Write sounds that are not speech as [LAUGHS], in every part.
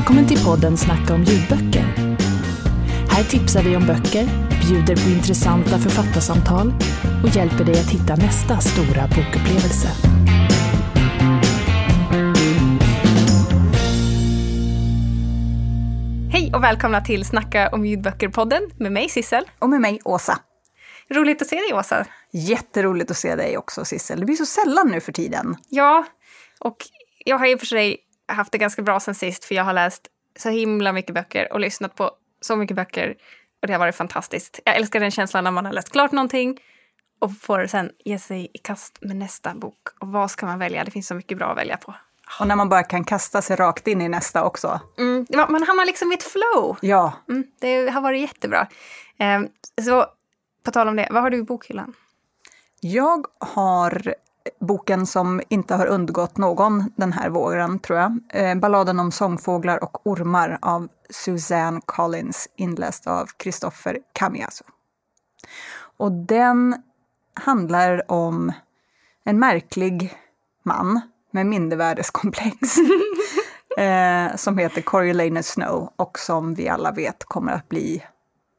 Välkommen till podden Snacka om ljudböcker. Här tipsar vi om böcker, bjuder på intressanta författarsamtal och hjälper dig att hitta nästa stora bokupplevelse. Hej och välkomna till Snacka om ljudböcker-podden med mig Sissel. Och med mig Åsa. Roligt att se dig Åsa. Jätteroligt att se dig också Sissel. Det blir så sällan nu för tiden. Ja, och jag har i och för sig haft det ganska bra sen sist för jag har läst så himla mycket böcker och lyssnat på så mycket böcker och det har varit fantastiskt. Jag älskar den känslan när man har läst klart någonting och får sen ge sig i kast med nästa bok. Och vad ska man välja? Det finns så mycket bra att välja på. Och när man bara kan kasta sig rakt in i nästa också. Mm, man hamnar liksom i ett flow. Ja. Mm, det har varit jättebra. Eh, så på tal om det, vad har du i bokhyllan? Jag har boken som inte har undgått någon den här våren, tror jag. Eh, Balladen om sångfåglar och ormar av Suzanne Collins, inläst av Christopher Camiaso. Och den handlar om en märklig man med mindervärdeskomplex [LAUGHS] eh, som heter Coriolanus Snow och som vi alla vet kommer att bli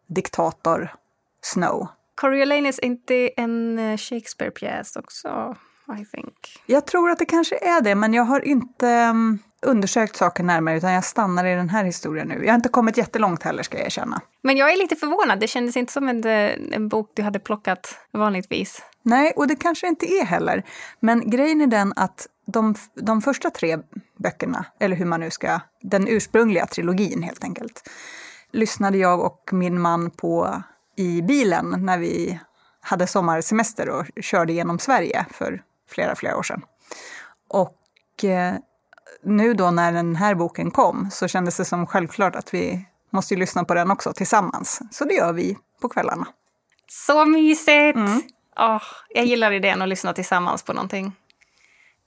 diktator Snow. Coriolanus är inte en eh, Shakespeare-pjäs också? I think. Jag tror att det kanske är det, men jag har inte um, undersökt saken närmare utan jag stannar i den här historien nu. Jag har inte kommit jättelångt heller ska jag erkänna. Men jag är lite förvånad. Det kändes inte som en, eh, en bok du hade plockat vanligtvis. Nej, och det kanske inte är heller. Men grejen är den att de, de första tre böckerna, eller hur man nu ska, den ursprungliga trilogin helt enkelt, lyssnade jag och min man på i bilen när vi hade sommarsemester och körde genom Sverige för flera, flera år sedan. Och eh, nu då när den här boken kom så kändes det som självklart att vi måste lyssna på den också tillsammans. Så det gör vi på kvällarna. Så mysigt! Mm. Oh, jag gillar idén att lyssna tillsammans på någonting.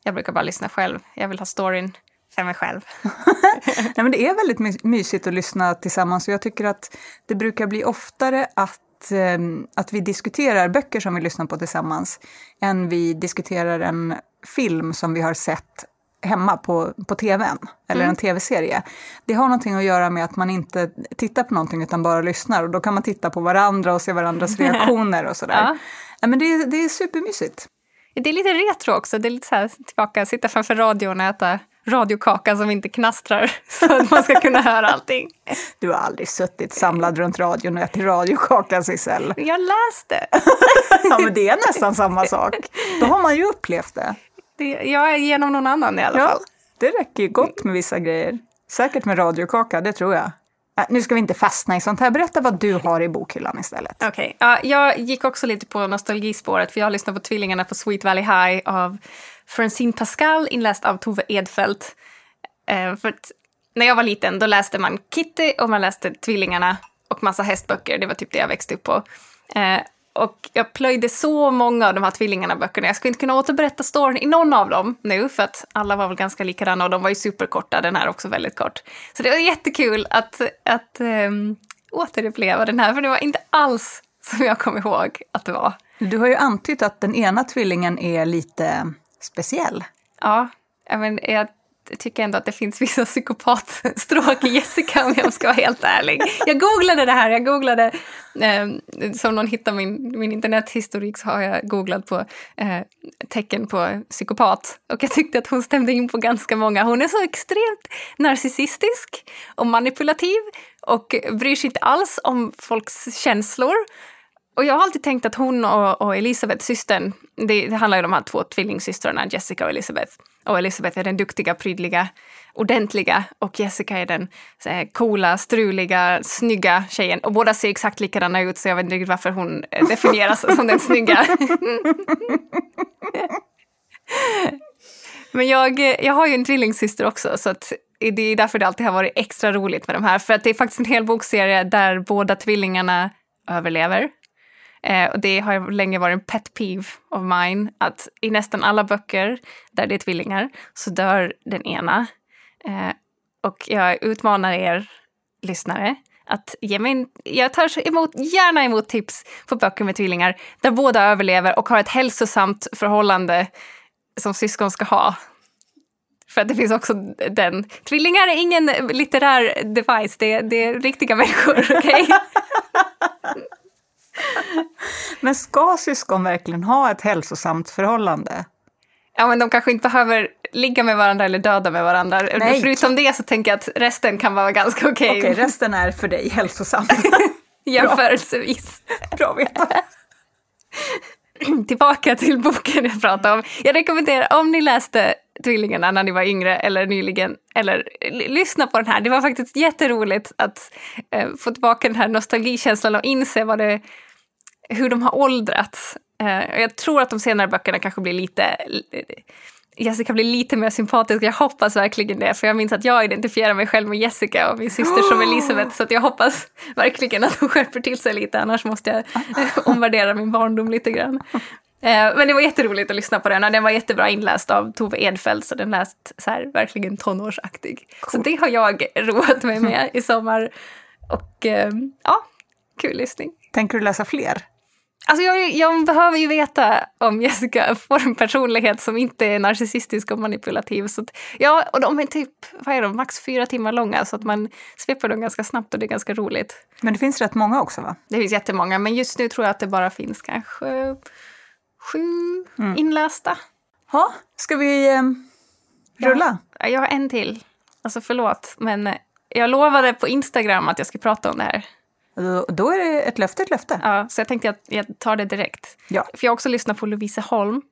Jag brukar bara lyssna själv. Jag vill ha storyn för mig själv. [LAUGHS] Nej, men det är väldigt mysigt att lyssna tillsammans och jag tycker att det brukar bli oftare att Ehm, att vi diskuterar böcker som vi lyssnar på tillsammans än vi diskuterar en film som vi har sett hemma på, på tvn, eller mm. en tv-serie. Det har någonting att göra med att man inte tittar på någonting utan bara lyssnar och då kan man titta på varandra och se varandras [LAUGHS] reaktioner och sådär. Ja. ja men det, det är supermysigt. Det är lite retro också, det är lite så här tillbaka, sitta framför radion och äta radiokaka som inte knastrar [LAUGHS] så att man ska kunna höra allting. Du har aldrig suttit samlad runt radion och ätit radiokaka, Sissel. Jag läste. [LAUGHS] ja, men det är nästan samma sak. Då har man ju upplevt det. det jag är genom någon annan i alla ja, fall. Det räcker ju gott med vissa grejer. Säkert med radiokaka, det tror jag. Äh, nu ska vi inte fastna i sånt här. Berätta vad du har i bokhyllan istället. Okej, okay. ja, jag gick också lite på nostalgispåret för jag har lyssnat på Tvillingarna på Sweet Valley High av Francine Pascal inläst av Tove Edfeldt. Eh, för när jag var liten då läste man Kitty och man läste Tvillingarna och massa hästböcker. Det var typ det jag växte upp på. Eh, och jag plöjde så många av de här Tvillingarna-böckerna. Jag skulle inte kunna återberätta storyn i någon av dem nu, för att alla var väl ganska likadana och de var ju superkorta, den här också väldigt kort. Så det var jättekul att, att um, återuppleva den här, för det var inte alls som jag kom ihåg att det var. Du har ju antytt att den ena tvillingen är lite speciell. Ja, men jag tycker ändå att det finns vissa psykopatstråk i Jessica om jag ska vara helt ärlig. Jag googlade det här, jag googlade, eh, som någon hittar min, min internethistorik så har jag googlat på eh, tecken på psykopat och jag tyckte att hon stämde in på ganska många. Hon är så extremt narcissistisk och manipulativ och bryr sig inte alls om folks känslor och jag har alltid tänkt att hon och, och Elisabeth, systern, det, det handlar ju om de här två tvillingsystrarna, Jessica och Elisabeth. Och Elisabeth är den duktiga, prydliga, ordentliga och Jessica är den så här, coola, struliga, snygga tjejen. Och båda ser exakt likadana ut så jag vet inte varför hon [LAUGHS] definieras som den snygga. [LAUGHS] Men jag, jag har ju en tvillingsyster också så att det är därför det alltid har varit extra roligt med de här. För att det är faktiskt en hel bokserie där båda tvillingarna överlever. Eh, och det har länge varit en pet peeve of mine att i nästan alla böcker där det är tvillingar så dör den ena. Eh, och jag utmanar er lyssnare att ge mig, en, jag tar emot, gärna emot tips på böcker med tvillingar där båda överlever och har ett hälsosamt förhållande som syskon ska ha. För att det finns också den. Tvillingar är ingen litterär device, det är, det är riktiga människor, okej? Okay? [LAUGHS] [LAUGHS] Men ska syskon verkligen ha ett hälsosamt förhållande? Ja, men de kanske inte behöver ligga med varandra eller döda med varandra. Nej. Förutom det så tänker jag att resten kan vara ganska okej. Okej, okay, resten är för dig hälsosamt. [LAUGHS] Jämförelsevis. Bra att veta. [CLEARS THROAT] Tillbaka till boken jag pratade om. Jag rekommenderar, om ni läste Tvillingarna när ni var yngre eller nyligen, eller lyssna på den här. Det var faktiskt jätteroligt att eh, få tillbaka den här nostalgikänslan och inse vad det, hur de har åldrats. Eh, jag tror att de senare böckerna kanske blir lite Jessica blir lite mer sympatisk. Jag hoppas verkligen det. För jag minns att jag identifierar mig själv med Jessica och min syster som Elisabeth. Så jag hoppas verkligen att hon skärper till sig lite. Annars måste jag omvärdera min barndom lite grann. Eh, men det var jätteroligt att lyssna på den och den var jättebra inläst av Tove Edfeldt så den läst så här, verkligen tonårsaktig. Cool. Så det har jag roat mig med i sommar. Och eh, ja, kul lyssning. Tänker du läsa fler? Alltså jag, jag, behöver ju veta om Jessica får en personlighet som inte är narcissistisk och manipulativ. Så att, ja, och de är typ, vad är de, max fyra timmar långa så att man sveper dem ganska snabbt och det är ganska roligt. Men det finns rätt många också va? Det finns jättemånga, men just nu tror jag att det bara finns kanske sju mm. inlästa. Ja, ska vi eh, rulla? Ja, jag har en till. Alltså förlåt, men jag lovade på Instagram att jag skulle prata om det här. Då är det ett löfte ett löfte. Ja, så jag tänkte att jag tar det direkt. Ja. För jag har också lyssnat på Lovisa Holm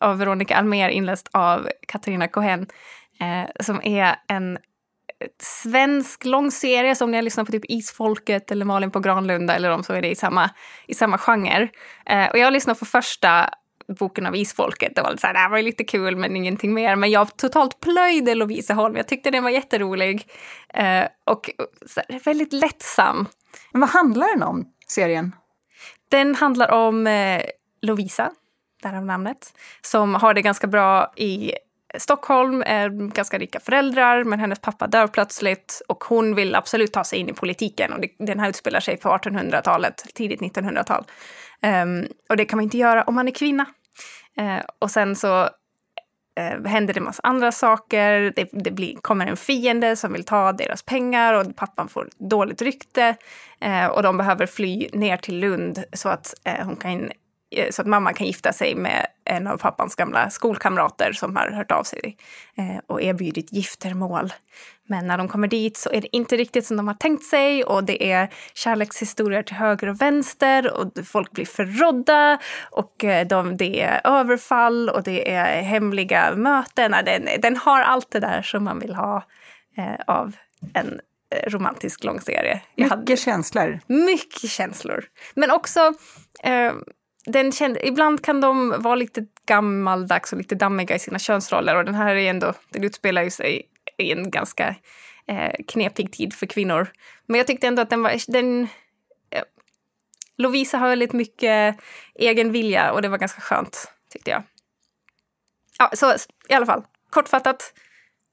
av Veronica Almer inläst av Katarina Cohen. Eh, som är en svensk långserie som ni har lyssnat på typ Isfolket eller Malin på Granlunda eller om så är det i samma, i samma genre. Eh, och jag har lyssnat på första boken av Isfolket. Det var, så här, det här var lite kul men ingenting mer. Men jag totalt plöjde Lovisa Holm. Jag tyckte den var jätterolig. Eh, och här, väldigt lättsam. Men vad handlar den om, serien? Den handlar om eh, Lovisa, därav namnet, som har det ganska bra i Stockholm, är ganska rika föräldrar, men hennes pappa dör plötsligt och hon vill absolut ta sig in i politiken. Och det, den här utspelar sig på 1800-talet, tidigt 1900-tal. Um, ehm, och det kan man inte göra om man är kvinna. Eh, och sen så eh, händer det en massa andra saker. Det, det blir, kommer en fiende som vill ta deras pengar och pappan får dåligt rykte. Eh, och de behöver fly ner till Lund så att, eh, hon kan, så att mamma kan gifta sig med en av pappans gamla skolkamrater som har hört av sig eh, och erbjudit giftermål. Men när de kommer dit så är det inte riktigt som de har tänkt sig och det är kärlekshistorier till höger och vänster och folk blir förrådda och eh, de, det är överfall och det är hemliga möten. Den, den har allt det där som man vill ha eh, av en eh, romantisk långserie. Mycket hade, känslor. Mycket känslor. Men också eh, den kände, ibland kan de vara lite gammaldags och lite dammiga i sina könsroller och den här är ändå, den utspelar ju sig i en ganska eh, knepig tid för kvinnor. Men jag tyckte ändå att den var, den, eh, Lovisa har väldigt mycket egen vilja och det var ganska skönt tyckte jag. Ja, så i alla fall, kortfattat.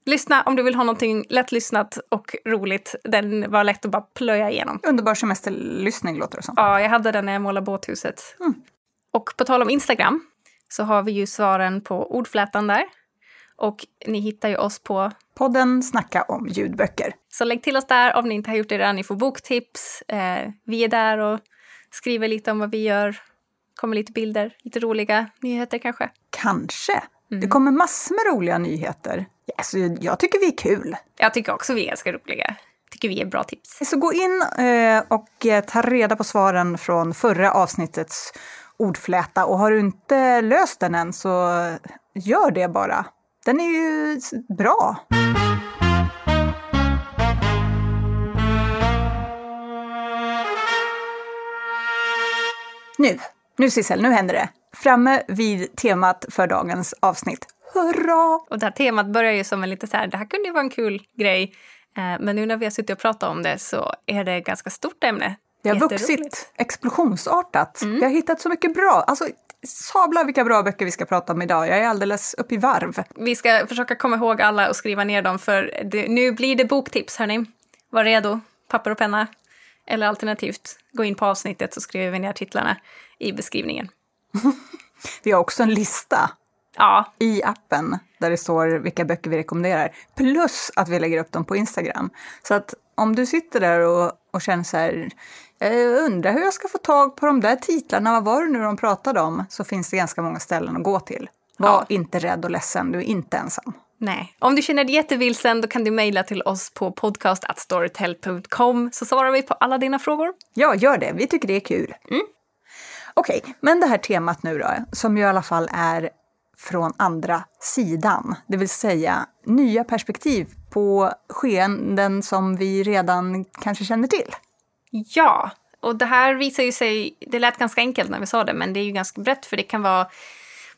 Lyssna om du vill ha någonting lättlyssnat och roligt. Den var lätt att bara plöja igenom. Underbar semesterlyssning låter det som. Ja, jag hade den när jag målade båthuset. Mm. Och på tal om Instagram så har vi ju svaren på ordflätan där. Och ni hittar ju oss på podden Snacka om ljudböcker. Så lägg till oss där om ni inte har gjort det redan. Ni får boktips. Eh, vi är där och skriver lite om vad vi gör. kommer lite bilder, lite roliga nyheter kanske. Kanske. Mm. Det kommer massor med roliga nyheter. Alltså, jag tycker vi är kul. Jag tycker också vi är ganska roliga tycker vi är bra tips. Så gå in eh, och eh, ta reda på svaren från förra avsnittets ordfläta. Och har du inte löst den än så gör det bara. Den är ju bra. Nu, nu Sissel, nu händer det. Framme vid temat för dagens avsnitt. Hurra! Och det här temat börjar ju som en lite så här, det här kunde ju vara en kul grej. Eh, men nu när vi har suttit och pratat om det så är det ett ganska stort ämne. Det har vuxit explosionsartat. Mm. Vi har hittat så mycket bra. Alltså, sabla vilka bra böcker vi ska prata om idag. Jag är alldeles uppe i varv. Vi ska försöka komma ihåg alla och skriva ner dem för det, nu blir det boktips hörni. Var redo, papper och penna. Eller alternativt, gå in på avsnittet så skriver vi ner titlarna i beskrivningen. [LAUGHS] vi har också en lista Ja, i appen där det står vilka böcker vi rekommenderar. Plus att vi lägger upp dem på Instagram. Så att om du sitter där och, och känner så här, jag undrar hur jag ska få tag på de där titlarna, vad var det nu de pratade om? Så finns det ganska många ställen att gå till. Var Ja. inte rädd och ledsen, du är inte ensam. nej. Om du känner dig jättevilsen då kan du mejla till oss på podcast.storytel.com så svarar vi på alla dina frågor. Ja, gör det. Vi tycker det är kul. Okej, men det här temat nu då, som ju i alla fall är från andra sidan, det vill säga nya perspektiv på skeenden som vi redan kanske känner till. Ja, och det här visar ju sig, det lät ganska enkelt när vi sa det, men det är ju ganska brett för det kan vara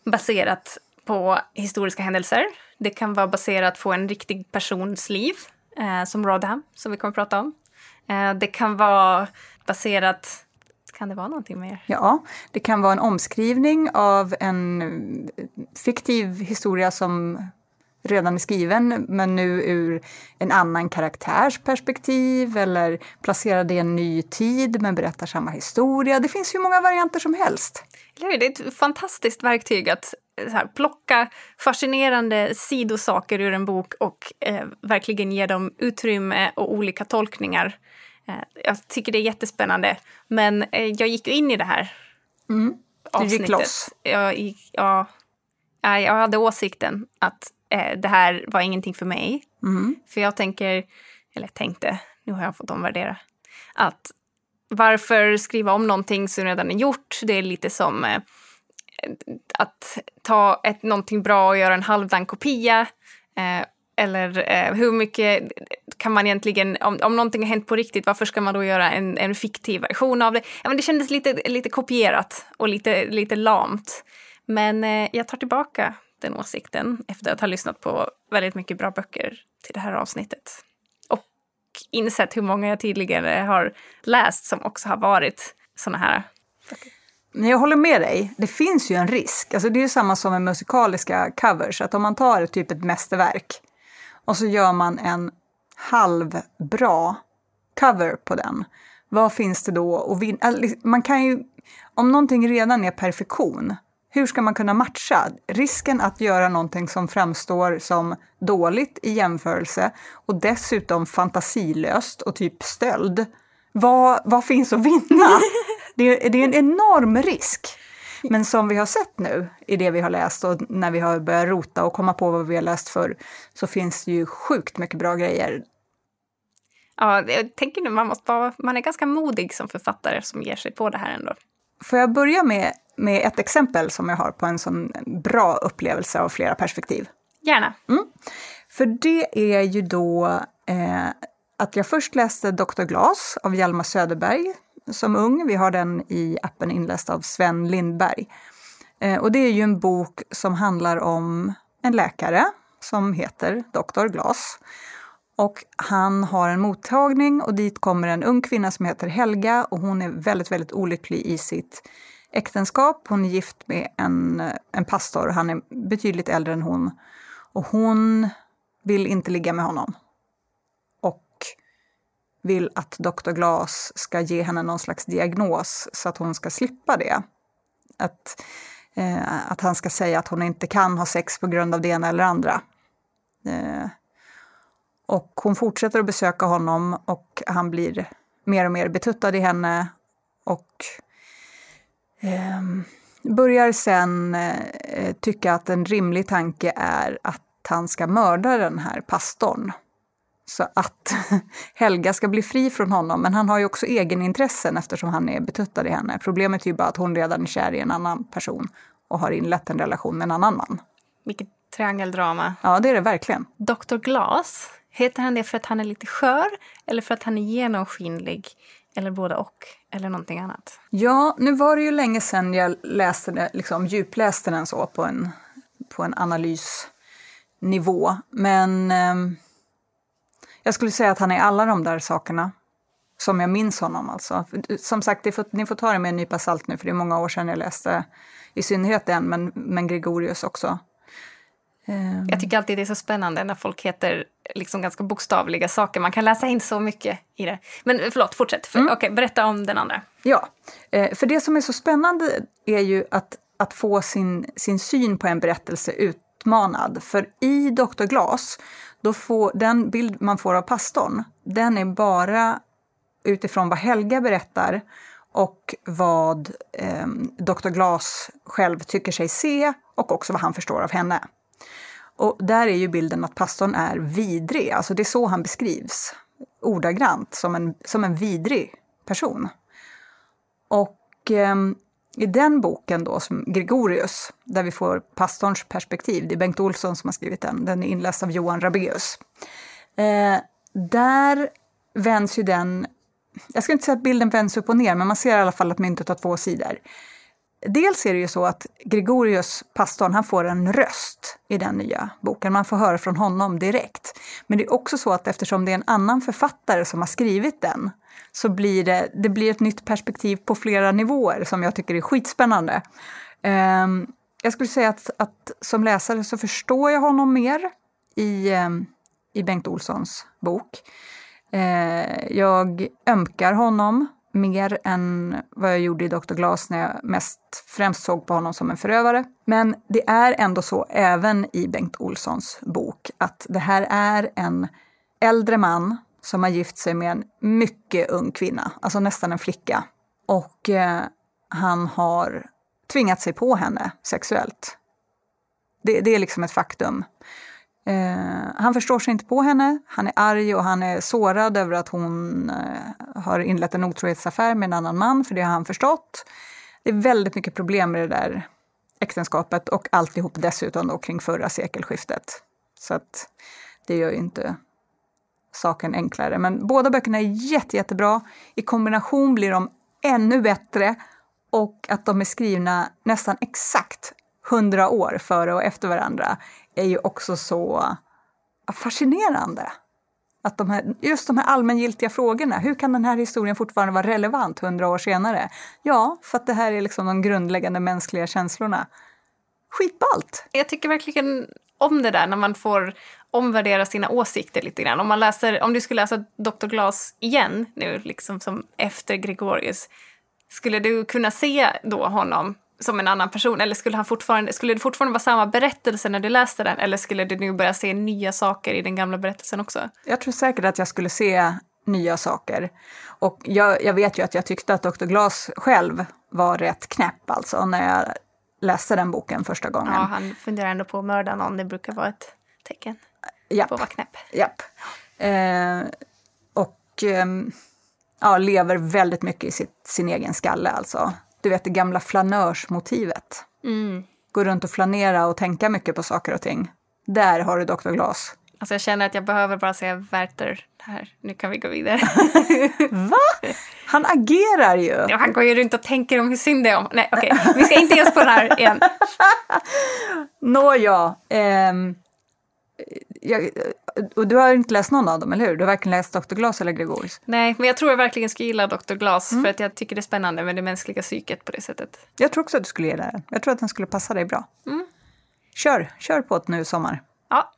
baserat på historiska händelser. Det kan vara baserat på en riktig persons liv, eh, som Rodham, som vi kommer att prata om. Eh, det kan vara baserat, kan det vara någonting mer? Ja, det kan vara en omskrivning av en eh, fiktiv historia som redan är skriven, men nu ur en annan karaktärs perspektiv eller placerad i en ny tid men berättar samma historia. Det finns hur många varianter som helst. Det är ett fantastiskt verktyg att eh, här, plocka fascinerande sidosaker ur en bok och eh, verkligen ge dem utrymme och olika tolkningar. Eh, jag tycker det är jättespännande. Men eh, jag gick ju in i det här Mm. Du gick avsnittet. loss. Jag, gick, ja, ja, jag hade åsikten att eh, det här var ingenting för mig. Mm. För jag tänker, eller tänkte, nu har jag fått omvärdera, att varför skriva om någonting som redan är gjort? Det är lite som eh, att ta ett, någonting bra och göra en halvdan kopia. Eh, eller eh, hur mycket kan man egentligen, om, om någonting har hänt på riktigt, varför ska man då göra en, en fiktiv version av det? Ja, men det kändes lite, lite kopierat och lite, lite lamt. Men eh, jag tar tillbaka den åsikten efter att ha lyssnat på väldigt mycket bra böcker till det här avsnittet. Och insett hur många jag tidigare har läst som också har varit såna här. Men jag håller med dig. Det finns ju en risk. Alltså det är ju samma som med musikaliska covers. Att om man tar typ ett mästerverk och så gör man en halvbra cover på den. Vad finns det då att vinna? Man kan ju, om någonting redan är perfektion, hur ska man kunna matcha? Risken att göra någonting som framstår som dåligt i jämförelse och dessutom fantasilöst och typ stöld. Vad, vad finns att vinna? [LAUGHS] Det är, det är en enorm risk. Men som vi har sett nu i det vi har läst och när vi har börjat rota och komma på vad vi har läst för så finns det ju sjukt mycket bra grejer. Ja, jag tänker nu man måste vara, man är ganska modig som författare som ger sig på det här ändå. Får jag börja med, med ett exempel som jag har på en sån bra upplevelse av flera perspektiv? Gärna. För det är ju då eh, att jag först läste Dr. Glas av Hjalmar Söderberg som ung. Vi har den i appen inläst av Sven Lindberg. Eh, och det är ju en bok som handlar om en läkare som heter Dr. Glas. Och han har en mottagning och dit kommer en ung kvinna som heter Helga och hon är väldigt, väldigt olycklig i sitt äktenskap. Hon är gift med en, en pastor, han är betydligt äldre än hon. Och hon vill inte ligga med honom. Vill att Dr. Glas ska ge henne någon slags diagnos så att hon ska slippa det. Att, eh, att han ska säga att hon inte kan ha sex på grund av det ena eller andra. Eh, och hon fortsätter att besöka honom och han blir mer och mer betuttad i henne och eh, börjar sen eh, tycka att en rimlig tanke är att han ska mörda den här pastorn. Så att [LAUGHS] Helga ska bli fri från honom, men han har ju också egenintressen eftersom han är betuttad i henne. Problemet är ju bara att hon redan är kär i en annan person och har inlett en relation med en annan man. Vilket triangeldrama. Ja, det är det verkligen. Dr. Glas, heter han det för att han är lite skör eller för att han är genomskinlig? Eller både och, eller någonting annat. Ja, nu var det ju länge sedan jag läste det, liksom djupläste den så på en, på en analysnivå. Men ehm, jag skulle säga att han är alla de där sakerna som jag minns honom. Alltså. Som sagt, får, ni får ta det med en nypa salt nu, för det är många år sedan jag läste i synnerhet den, men, men Gregorius också. Ehm, Jag tycker alltid det är så spännande när folk heter liksom ganska bokstavliga saker. Man kan läsa in så mycket i det. Men förlåt, fortsätt. För, Okej, berätta om den andra. Ja, eh, för det som är så spännande är ju att, att få sin, sin syn på en berättelse utmanad. För i Dr. Glas, då får, den bild man får av pastorn, den är bara utifrån vad Helga berättar och vad eh, Dr. Glas själv tycker sig se och också vad han förstår av henne. Och där är ju bilden att pastorn är vidrig, alltså det är så han beskrivs ordagrant, som en, som en vidrig person. Och eh, i den boken då, som Gregorius, där vi får pastorns perspektiv, det är Bengt Olsson som har skrivit den, den är inläst av Johan Rabeus. Eh, där vänds ju den, jag ska inte säga att bilden vänds upp och ner, men man ser i alla fall att myntet har två sidor. Dels är det ju så att Gregorius, pastorn, han får en röst i den nya boken. Man får höra från honom direkt. Men det är också så att eftersom det är en annan författare som har skrivit den, så blir det, det blir ett nytt perspektiv på flera nivåer som jag tycker är skitspännande. Um, jag skulle säga att, att, som läsare så förstår jag honom mer i, um, i Bengt Olssons bok. Uh, jag ömkar honom mer än vad jag gjorde i Dr. Glas när jag mest främst såg på honom som en förövare. Men det är ändå så även i Bengt Olssons bok att det här är en äldre man som har gift sig med en mycket ung kvinna, alltså nästan en flicka. Och eh, han har tvingat sig på henne sexuellt. Det, det är liksom ett faktum. Eh, han förstår sig inte på henne, han är arg och han är sårad över att hon eh, har inlett en otrohetsaffär med en annan man, för det har han förstått. Det är väldigt mycket problem med det där äktenskapet och alltihop dessutom då kring förra sekelskiftet. Så att det gör ju inte saken enklare. Men båda böckerna är jätte, jättebra. I kombination blir de ännu bättre och att de är skrivna nästan exakt hundra år före och efter varandra är ju också så fascinerande. Att de här, just de här allmängiltiga frågorna, hur kan den här historien fortfarande vara relevant hundra år senare? Ja, för att det här är liksom de grundläggande mänskliga känslorna. Skitballt! Jag tycker verkligen om det där när man får omvärdera sina åsikter lite grann. Om, man läser, om du skulle läsa Dr. Glas igen nu, liksom som efter Gregorius, skulle du kunna se då honom som en annan person? Eller skulle, han fortfarande, skulle det fortfarande vara samma berättelse när du läste den? Eller skulle du nu börja se nya saker i den gamla berättelsen också? Jag tror säkert att jag skulle se nya saker. Och jag, jag vet ju att jag tyckte att Dr. Glas själv var rätt knäpp alltså när jag läste den boken första gången. Ja, han funderar ändå på att mörda någon. Det brukar vara ett tecken Japp. på att vara knäpp. Japp. Eh, och eh, ja, lever väldigt mycket i sitt, sin egen skalle alltså. Du vet det gamla flanörsmotivet. Mm. Gå runt och flanera och tänka mycket på saker och ting. Där har du Dr. Glas. Alltså jag känner att jag behöver bara säga Werther här. Nu kan vi gå vidare. [LAUGHS] Va? Han agerar ju! Ja, han går ju runt och tänker om hur synd det är om... Nej, okej. Okay. Vi ska inte ge oss på det här igen. [LAUGHS] Nåja. Jag, och du har inte läst någon av dem, eller hur? Du har varken läst Dr. Glas eller Gregorius? Nej, men jag tror jag verkligen skulle gilla Dr. Glas mm. för att jag tycker det är spännande med det mänskliga psyket på det sättet. Jag tror också att du skulle gilla den. Jag tror att den skulle passa dig bra. Mm. Kör, kör på det nu i sommar. Ja.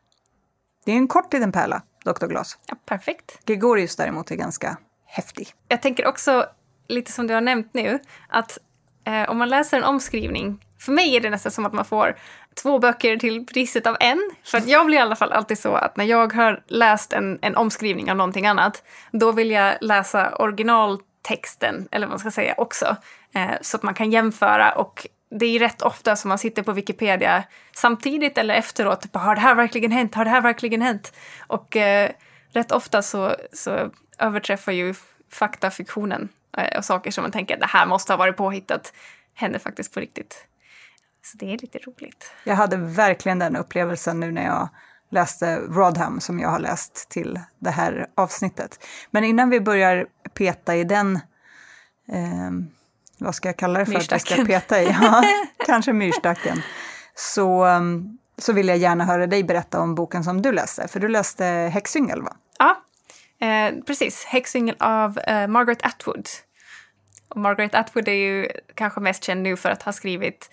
Det är en kort liten pärla, Dr. Glas. Ja, perfekt. Gregorius däremot är ganska häftig. Jag tänker också, lite som du har nämnt nu, att eh, om man läser en omskrivning för mig är det nästan som att man får två böcker till priset av en. För att jag blir i alla fall alltid så att när jag har läst en, en omskrivning av någonting annat, då vill jag läsa originaltexten, eller vad man ska säga, också. Eh, så att man kan jämföra och det är rätt ofta som man sitter på Wikipedia samtidigt eller efteråt. Typ, har det här verkligen hänt? Har det här verkligen hänt? Och eh, rätt ofta så, så överträffar ju fakta fiktionen eh, och saker som man tänker det här måste ha varit påhittat händer faktiskt på riktigt. Så det är lite roligt. Jag hade verkligen den upplevelsen nu när jag läste Rodham som jag har läst till det här avsnittet. Men innan vi börjar peta i den, eh, vad ska jag kalla det för att jag ska peta i? Ja, [LAUGHS] kanske myrstacken. Så, um, så vill jag gärna höra dig berätta om boken som du läste, för du läste Häxyngel va? Ja, eh, precis. Häxyngel av eh, Margaret Atwood. Och Margaret Atwood är ju kanske mest känd nu för att ha skrivit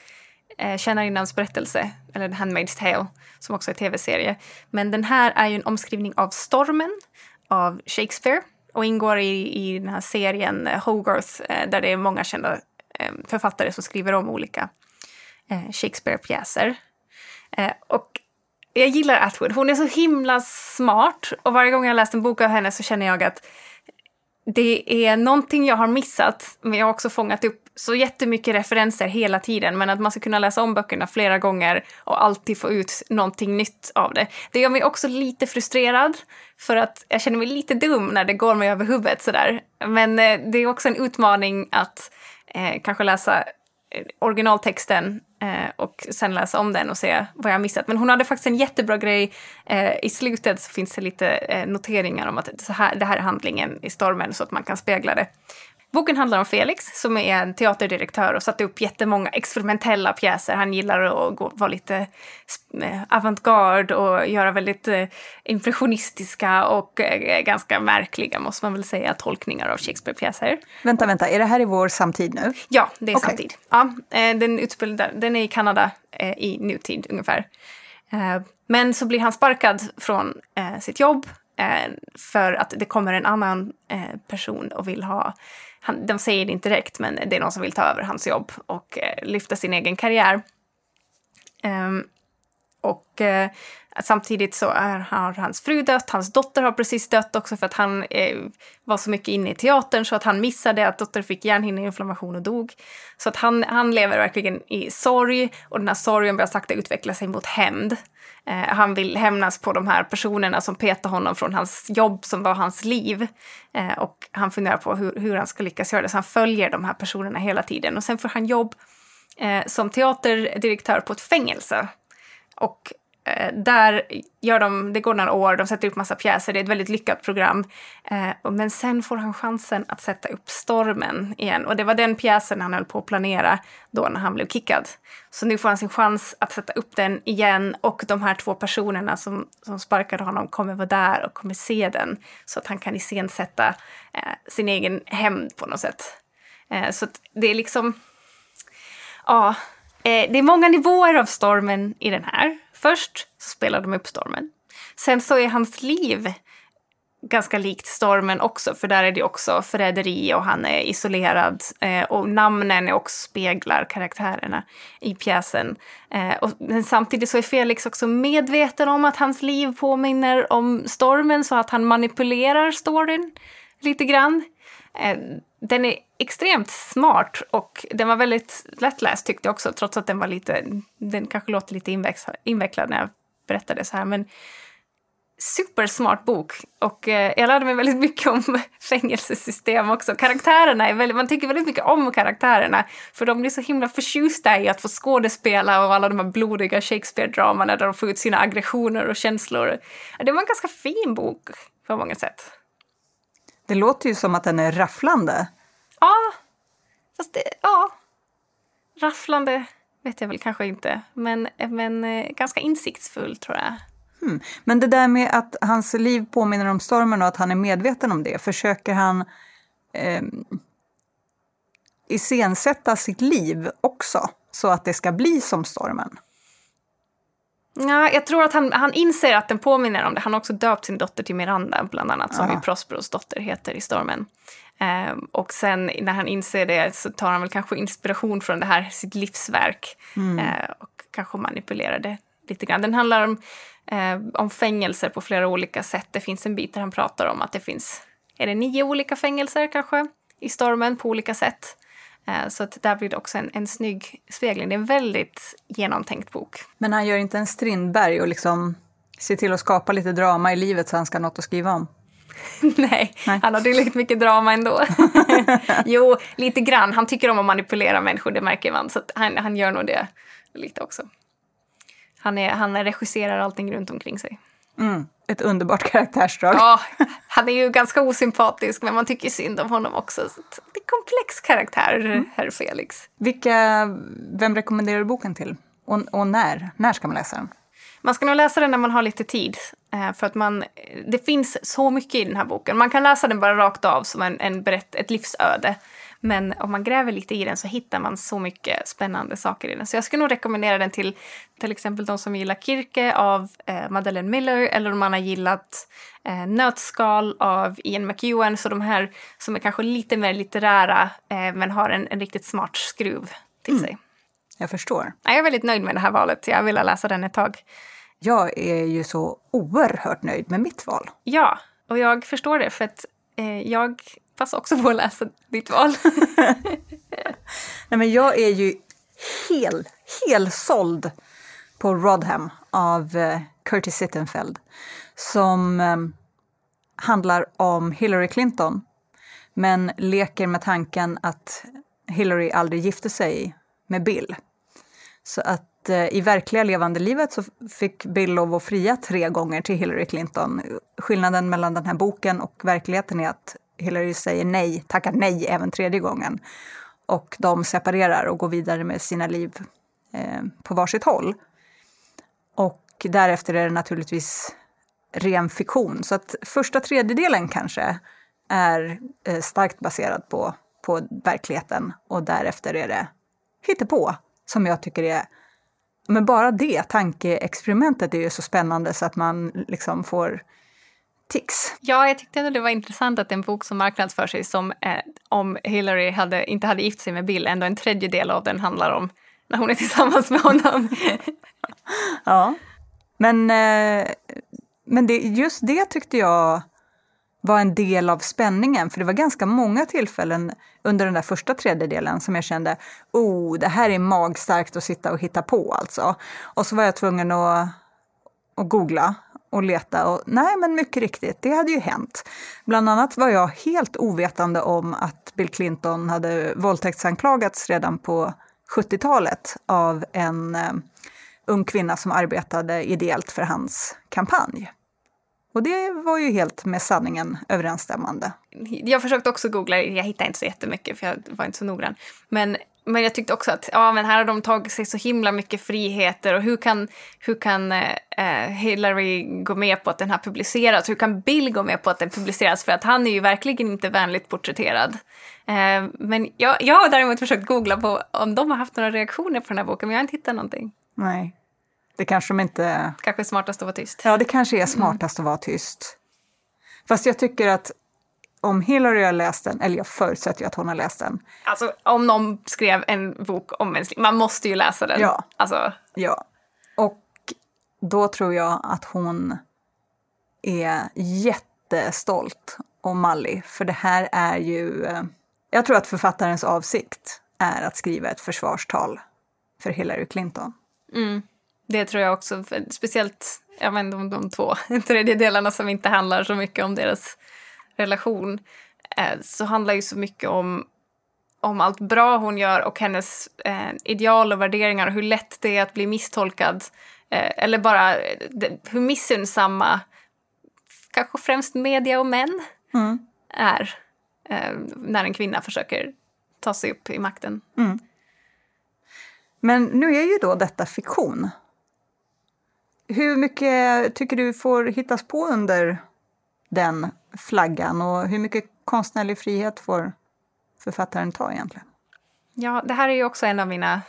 eh, Tjänarinnans berättelse, eller The Handmaid's Tale, som också är tv-serie. Men den här är ju en omskrivning av Stormen av Shakespeare och ingår i, i den här serien eh, Hogarth eh, där det är många kända eh, författare som skriver om olika Shakespeare-pjäser. Och jag gillar Atwood. Hon är så himla smart och varje gång jag läst en bok av henne så känner jag att det är någonting jag har missat, men jag har också fångat upp så jättemycket referenser hela tiden, men att man ska kunna läsa om böckerna flera gånger och alltid få ut någonting nytt av det. Det gör mig också lite frustrerad, för att jag känner mig lite dum när det går mig över huvudet sådär. Men eh, det är också en utmaning att eh, kanske läsa eh, originaltexten Eh, och sen läsa om den och se vad jag missat. Men hon hade faktiskt en jättebra grej. Eh, I slutet så finns det lite eh, noteringar om att så här, det här är handlingen i stormen så att man kan spegla det. Boken handlar om Felix som är en teaterdirektör och satte upp jättemånga experimentella pjäser. Han gillar att gå, vara lite eh, avantgarde och göra väldigt eh, impressionistiska och eh, ganska märkliga, måste man väl säga, tolkningar av Shakespeare-pjäser. Vänta, vänta, är det här i vår samtid nu? Ja, det är Okej. samtid. Ja, den, den är i Kanada i nutid ungefär. Men så blir han sparkad från sitt jobb för att det kommer en annan person och vill ha han, de säger det inte direkt, men det är någon som vill ta över hans jobb och eh, lyfta sin egen karriär. Um, och eh, samtidigt så är, har hans fru dött, hans dotter har precis dött också för att han eh, var så mycket inne i teatern så att han missade att dottern fick hjärnhinneinflammation och dog. Så att han, han lever verkligen i sorg och den här sorgen börjar sakta utveckla sig mot hämnd. Eh, han vill hämnas på de här personerna som petar honom från hans jobb som var hans liv. Eh, och han funderar på hur, hur han ska lyckas göra det, så han följer de här personerna hela tiden. Och sen får han jobb eh, som teaterdirektör på ett fängelse. Och Eh, där gör de, det går några år, de sätter upp massa pjäser, det är ett väldigt lyckat program. Eh, men sen får han chansen att sätta upp Stormen igen. Och det var den pjäsen han höll på att planera då när han blev kickad. Så nu får han sin chans att sätta upp den igen och de här två personerna som, som sparkade honom kommer vara där och kommer se den. Så att han kan iscensätta eh, sin egen hämnd på något sätt. Eh, så det är liksom, ja, det är många nivåer av Stormen i den här. Först så spelar de upp stormen. Sen så är hans liv ganska likt stormen också, för där är det också förräderi och han är isolerad. Eh, och namnen är också speglar karaktärerna i pjäsen. Eh, och, men samtidigt så är Felix också medveten om att hans liv påminner om stormen, så att han manipulerar storyn lite grann. Eh, den är extremt smart och den var väldigt lättläst tyckte jag också, trots att den var lite, den kanske låter lite invecklad när jag berättar det så här, men supersmart bok och eh, jag lärde mig väldigt mycket om [LAUGHS] fängelsesystem också. Karaktärerna är väldigt, man tycker väldigt mycket om karaktärerna för de blir så himla förtjusta i att få skådespela och alla de här blodiga Shakespeare-dramana där de får ut sina aggressioner och känslor. Det var en ganska fin bok på många sätt. Det låter ju som att den är rafflande. Ja, fast det, ja. Rafflande vet jag väl kanske inte, men, men eh, ganska insiktsfull tror jag. Hmm. Men det där med att hans liv påminner om stormen och att han är medveten om det, försöker han eh, iscensätta sitt liv också så att det ska bli som stormen? Ja, jag tror att han, han inser att den påminner om det. Han har också döpt sin dotter till Miranda, bland annat, som ju Prosperos dotter heter i Stormen. Ehm, och sen när han inser det så tar han väl kanske inspiration från det här, sitt livsverk. Eh, och kanske manipulerar det lite grann. Den handlar om, eh, om fängelser på flera olika sätt. Det finns en bit där han pratar om att det finns, är det nio olika fängelser kanske, i Stormen på olika sätt. Eh, så att där blir det också en, en snygg spegling. Det är en väldigt genomtänkt bok. Men han gör inte en Strindberg och liksom ser till att skapa lite drama i livet så han ska ha något att skriva om. [LAUGHS] Nej, Nej. han har tillräckligt mycket drama ändå. [LAUGHS] [LAUGHS] jo, lite grann. Han tycker om att manipulera människor, det märker man. Så han, han gör nog det lite också. Han, är, han regisserar allting runt omkring sig. Mm. Ett underbart [LAUGHS] karaktärsdrag. Ja, han är ju ganska osympatisk, men man tycker synd om honom också. Det är komplex karaktär, herr Felix. Vilka, vem rekommenderar du boken till? Och, och när? När ska man läsa den? Man ska nog läsa den när man har lite tid. eh, För att man, det finns så mycket i den här boken. Man kan läsa den bara rakt av som en, en berätt, ett livsöde. Men om man gräver lite i den så hittar man så mycket spännande saker i den. Så jag skulle nog rekommendera den till till exempel de som gillar Kirke av eh, Madeleine Miller eller om man har gillat eh, Nötskal av Ian McEwan. Så de här som är kanske lite mer litterära eh, men har en, en riktigt smart skruv till sig. Jag förstår. Jag är väldigt nöjd med det här valet. Jag vill läsa den ett tag. Jag är ju så oerhört nöjd med mitt val. Ja, och jag förstår det för att eh, jag Passa också på att läsa ditt val. [LAUGHS] Nej, men jag är ju hel, hel såld på Rodham av eh, Curtis Sittenfeld som eh, handlar om Hillary Clinton men leker med tanken att Hillary aldrig gifte sig med Bill. Så att eh, i verkliga levande livet så fick Bill lov att fria tre gånger till Hillary Clinton. Skillnaden mellan den här boken och verkligheten är att Hillary säger nej, tackar nej även tredje gången. Och de separerar och går vidare med sina liv eh, på varsitt håll. Och därefter är det naturligtvis ren fiktion. Så att första tredjedelen kanske är eh, starkt baserad på, på verkligheten och därefter är det hittepå som jag tycker är men bara det tankeexperimentet är ju så spännande så att man liksom får tics. Ja, jag tyckte ändå det var intressant att en bok som marknadsför sig som eh, om Hillary hade, inte hade gift sig med Bill, ändå en tredjedel av den handlar om när hon är tillsammans med honom. [LAUGHS] ja, men, eh, men det, just det tyckte jag var en del av spänningen, för det var ganska många tillfällen under den där första tredjedelen som jag kände, oh, det här är magstarkt att sitta och hitta på alltså. Och så var jag tvungen att, att googla och leta och nej, men mycket riktigt, det hade ju hänt. Bland annat var jag helt ovetande om att Bill Clinton hade våldtäktsanklagats redan på 70-talet av en eh, ung kvinna som arbetade ideellt för hans kampanj. Och det var ju helt med sanningen överensstämmande. Jag försökte också googla, jag hittade inte så jättemycket för jag var inte så noggrann. Men, men jag tyckte också att ja, men här har de tagit sig så himla mycket friheter och hur kan, hur kan eh, Hillary gå med på att den har publicerats? Hur kan Bill gå med på att den publiceras? För att han är ju verkligen inte vänligt porträtterad. Eh, men jag, jag har däremot försökt googla på om de har haft några reaktioner på den här boken, men jag har inte hittat någonting. Nej. Det kanske de inte... Kanske är smartast att vara tyst. Ja, det kanske är smartast mm. att vara tyst. Fast jag tycker att om Hillary har läst den, eller jag förutsätter ju att hon har läst den. Alltså om någon skrev en bok om mänsklig, man måste ju läsa den. Ja. Alltså. ja. Och då tror jag att hon är jättestolt och mallig, för det här är ju... Eh, jag tror att författarens avsikt är att skriva ett försvarstal för Hillary Clinton. Mm. Det tror jag också, speciellt ja, men de, de två [LAUGHS] tredjedelarna som inte handlar så mycket om deras relation, eh, så handlar ju så mycket om, om allt bra hon gör och hennes eh, ideal och värderingar och hur lätt det är att bli misstolkad. Eh, eller bara det, hur missunnsamma, kanske främst media och män, mm. är eh, när en kvinna försöker ta sig upp i makten. Mm. Men nu är ju då detta fiktion. Hur mycket tycker du får hittas på under den flaggan och hur mycket konstnärlig frihet får författaren ta egentligen? Ja, det här är ju också en av mina...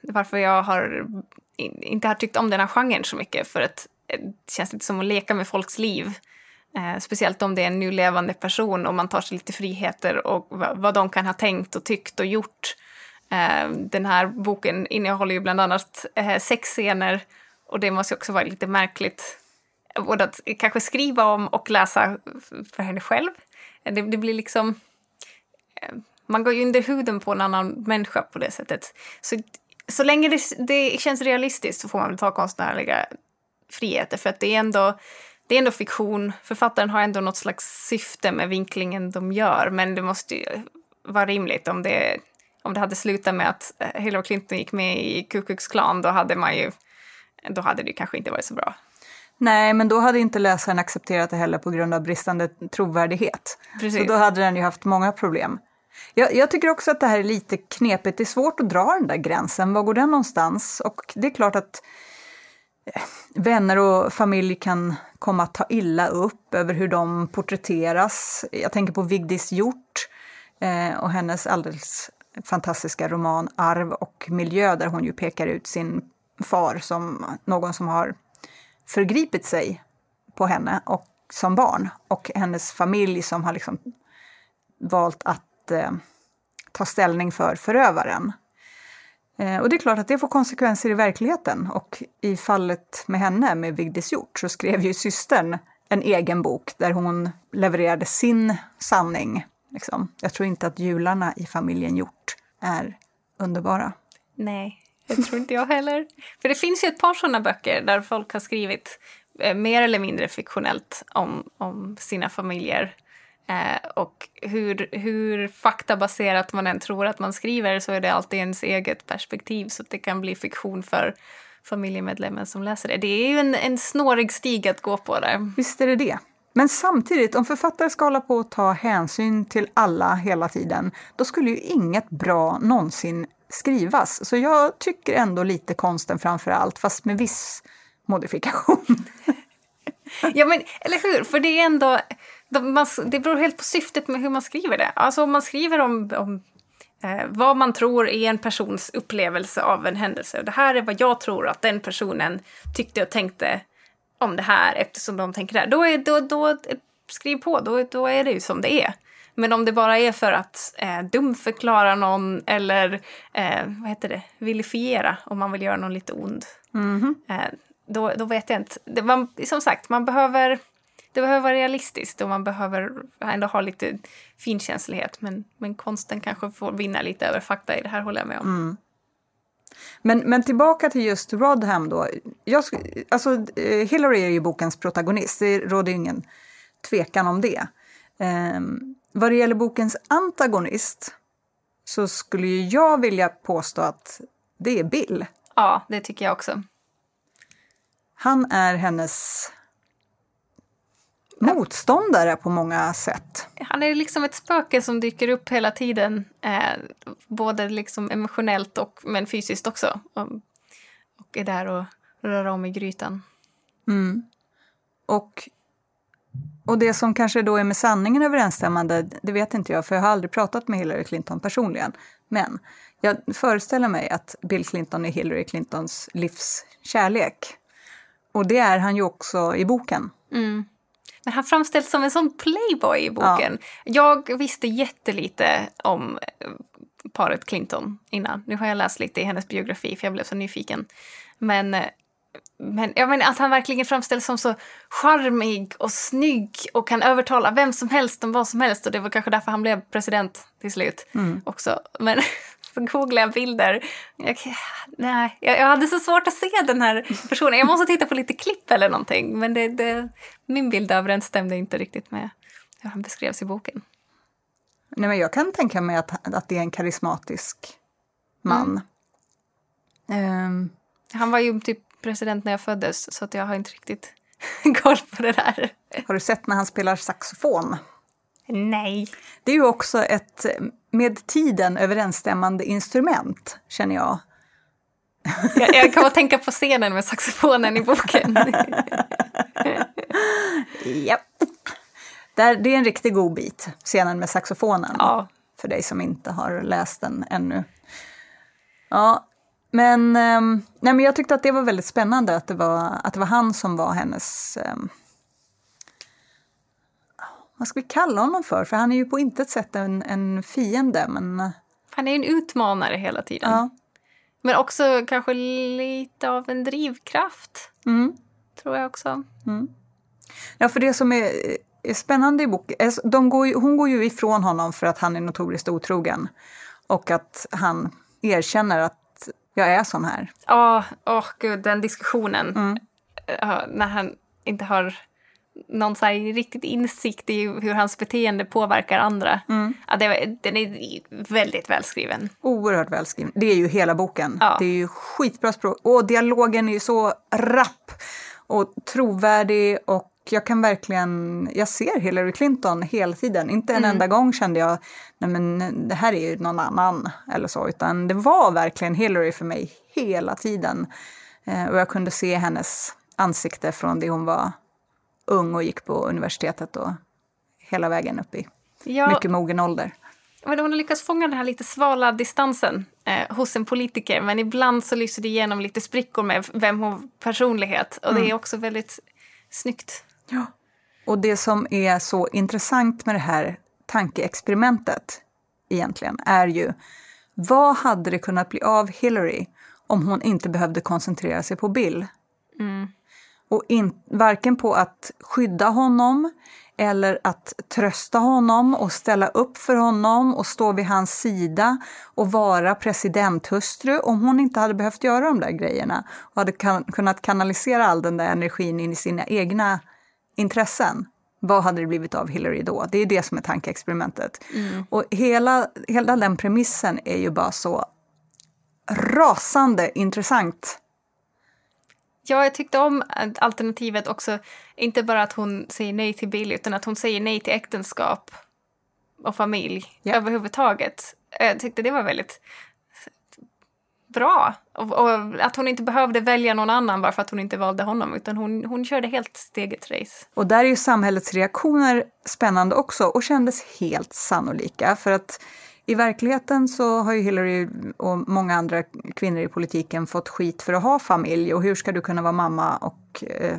Varför jag har, inte har tyckt om den här genren så mycket. För att det känns lite som att leka med folks liv. Eh, speciellt om det är en nu levande person och man tar sig lite friheter och vad de kan ha tänkt och tyckt och gjort. Eh, den här boken innehåller ju bland annat eh, sex scener och det måste också vara lite märkligt både att kanske skriva om och läsa för henne själv. Det, det blir liksom... Eh, man går ju under huden på en annan människa på det sättet. Så, så länge det, det känns realistiskt så får man väl ta konstnärliga friheter för att det är ändå det är ändå fiktion. Författaren har ändå något slags syfte med vinklingen de gör men det måste ju vara rimligt om det, om det hade slutat med att eh, Hillary Clinton gick med i Ku Klux Klan då hade man ju då hade det kanske inte varit så bra. Nej, men då hade inte läsaren accepterat det heller på grund av bristande trovärdighet. Precis. Så då hade den ju haft många problem. Jag, jag, tycker också att det här är lite knepigt. Det är svårt att dra den där gränsen. Var går den någonstans? Och det är klart att eh, vänner och familj kan komma att ta illa upp över hur de porträtteras. Jag tänker på Vigdis Hjort eh, och hennes alldeles fantastiska roman Arv och miljö där hon ju pekar ut sin far som någon som har förgripit sig på henne och som barn och hennes familj som har liksom valt att eh, ta ställning för förövaren. Eh, och det är klart att det får konsekvenser i verkligheten. Och i fallet med henne, med Vigdis Hjort, så skrev ju systern en egen bok där hon levererade sin sanning. Liksom. Jag tror inte att jularna i familjen Hjort är underbara. Nej, det tror inte jag heller. För det finns ju ett par sådana böcker där folk har skrivit eh, mer eller mindre fiktionellt om, om sina familjer. Eh, och hur, hur faktabaserat man än tror att man skriver så är det alltid ens eget perspektiv så att det kan bli fiktion för familjemedlemmen som läser det. Det är ju en, en snårig stig att gå på där. Visst är det det. Men samtidigt, om författare ska hålla på att ta hänsyn till alla hela tiden, då skulle ju inget bra någonsin skrivas. Så jag tycker ändå lite konsten framför allt, fast med viss modifikation. [LAUGHS] ja, men eller hur? För det är ändå... Det beror helt på syftet med hur man skriver det. Alltså om man skriver om, om eh, vad man tror är en persons upplevelse av en händelse. Det här är vad jag tror att den personen tyckte och tänkte om det här eftersom de tänker det här. Då, är, då, då skriv på, då, då är det ju som det är. Men om det bara är för att eh, dumförklara någon eller eh, vad heter det, vilifiera om man vill göra någon lite ond. Mm. Eh, då, då vet jag inte. Det, man, som sagt, man behöver, det behöver vara realistiskt och man behöver ändå ha lite finkänslighet. Men, men konsten kanske får vinna lite över fakta i det här håller jag med om. Mm. Men, men tillbaka till just Rodham då. Jag, alltså, eh, Hillary är ju bokens protagonist, det råder ingen tvekan om det. Um, vad det gäller bokens antagonist så skulle jag vilja påstå att det är Bill. Ja, det tycker jag också. Han är hennes motståndare på många sätt. Han är liksom ett spöke som dyker upp hela tiden. Eh, både liksom emotionellt och men fysiskt också. Och, och är där och rör om i grytan. Mm. Och, och det som kanske då är med sanningen överensstämmande, det vet inte jag för jag har aldrig pratat med Hillary Clinton personligen. Men jag föreställer mig att Bill Clinton är Hillary Clintons livskärlek. Och det är han ju också i boken. Mm. Men han framställs som en sån playboy i boken. Ja. Jag visste jättelite om eh, paret Clinton innan. Nu har jag läst lite i hennes biografi för jag blev så nyfiken. Men, eh, men jag menar att han verkligen framställs som så charmig och snygg och kan övertala vem som helst om vad som helst. Och det var kanske därför han blev president till slut mm. också. Men [LAUGHS] så googlade jag bilder. Jag, nej, jag, jag, hade så svårt att se den här personen. Jag måste titta på lite klipp eller någonting. Men det, det, min bild överensstämde inte riktigt med hur han beskrevs i boken. Nej, men jag kan tänka mig att, att det är en karismatisk man. Mm. Um. Han var ju typ president när jag föddes, så att jag har inte riktigt [LAUGHS] koll på det där. Har du sett när han spelar saxofon? Nej. Det är ju också ett med tiden överensstämmande instrument, känner jag. Jag, jag kan bara tänka på scenen med saxofonen i boken. [LAUGHS] Japp. Där, det är en riktigt god bit, scenen med saxofonen. Ja. För dig som inte har läst den ännu. Ja, men, um, nej, men jag tyckte att det var väldigt spännande att det var, att det var han som var hennes um, vad ska vi kalla honom för? För han är ju på intet sätt en, en fiende. Men... Han är en utmanare hela tiden. Ja. Men också kanske lite av en drivkraft. Mm. Tror jag också. Mm. Ja, för det som är, är spännande i boken, de går ju, hon går ju ifrån honom för att han är notoriskt otrogen. Och att han erkänner att jag är sån här. Ja, oh, oh, gud, den diskussionen. Mm. Uh, när han inte har någon så riktigt insikt i hur hans beteende påverkar andra. Mm. Ja, det, den är väldigt välskriven. Oerhört välskriven. Det är ju hela boken. Ja. Det är ju skitbra språk. Och dialogen är ju så rapp och trovärdig och jag kan verkligen, jag ser Hillary Clinton hela tiden. Inte en mm. enda gång kände jag, nej men det här är ju någon annan eller så, utan det var verkligen Hillary för mig hela tiden. Eh, och jag kunde se hennes ansikte från det hon var ung och gick på universitetet och hela vägen upp i ja, mycket mogen ålder. Men hon har lyckats fånga den här lite svala distansen eh, hos en politiker men ibland så lyser det igenom lite sprickor med vem hon personlighet och mm. det är också väldigt snyggt. Ja. Och det som är så intressant med det här tankeexperimentet egentligen är ju Vad hade det kunnat bli av Hillary om hon inte behövde koncentrera sig på Bill? Och in, varken på att skydda honom eller att trösta honom och ställa upp för honom och stå vid hans sida och vara presidenthustru om hon inte hade behövt göra de där grejerna och hade kan, kunnat kanalisera all den där energin in i sina egna intressen. Vad hade det blivit av Hillary då? Det är det som är tankeexperimentet. Och hela, hela den premissen är ju bara så rasande intressant. Ja, jag tyckte om alternativet också. Inte bara att hon säger nej till Bill, utan att hon säger nej till äktenskap och familj Ja. överhuvudtaget. Jag tyckte det var väldigt bra. Och, och att hon inte behövde välja någon annan bara för att hon inte valde honom, utan hon, hon körde helt sitt eget race. Och där är ju samhällets reaktioner spännande också och kändes helt sannolika. För att i verkligheten så har ju Hillary och många andra kvinnor i politiken fått skit för att ha familj. Och hur ska du kunna vara mamma och eh,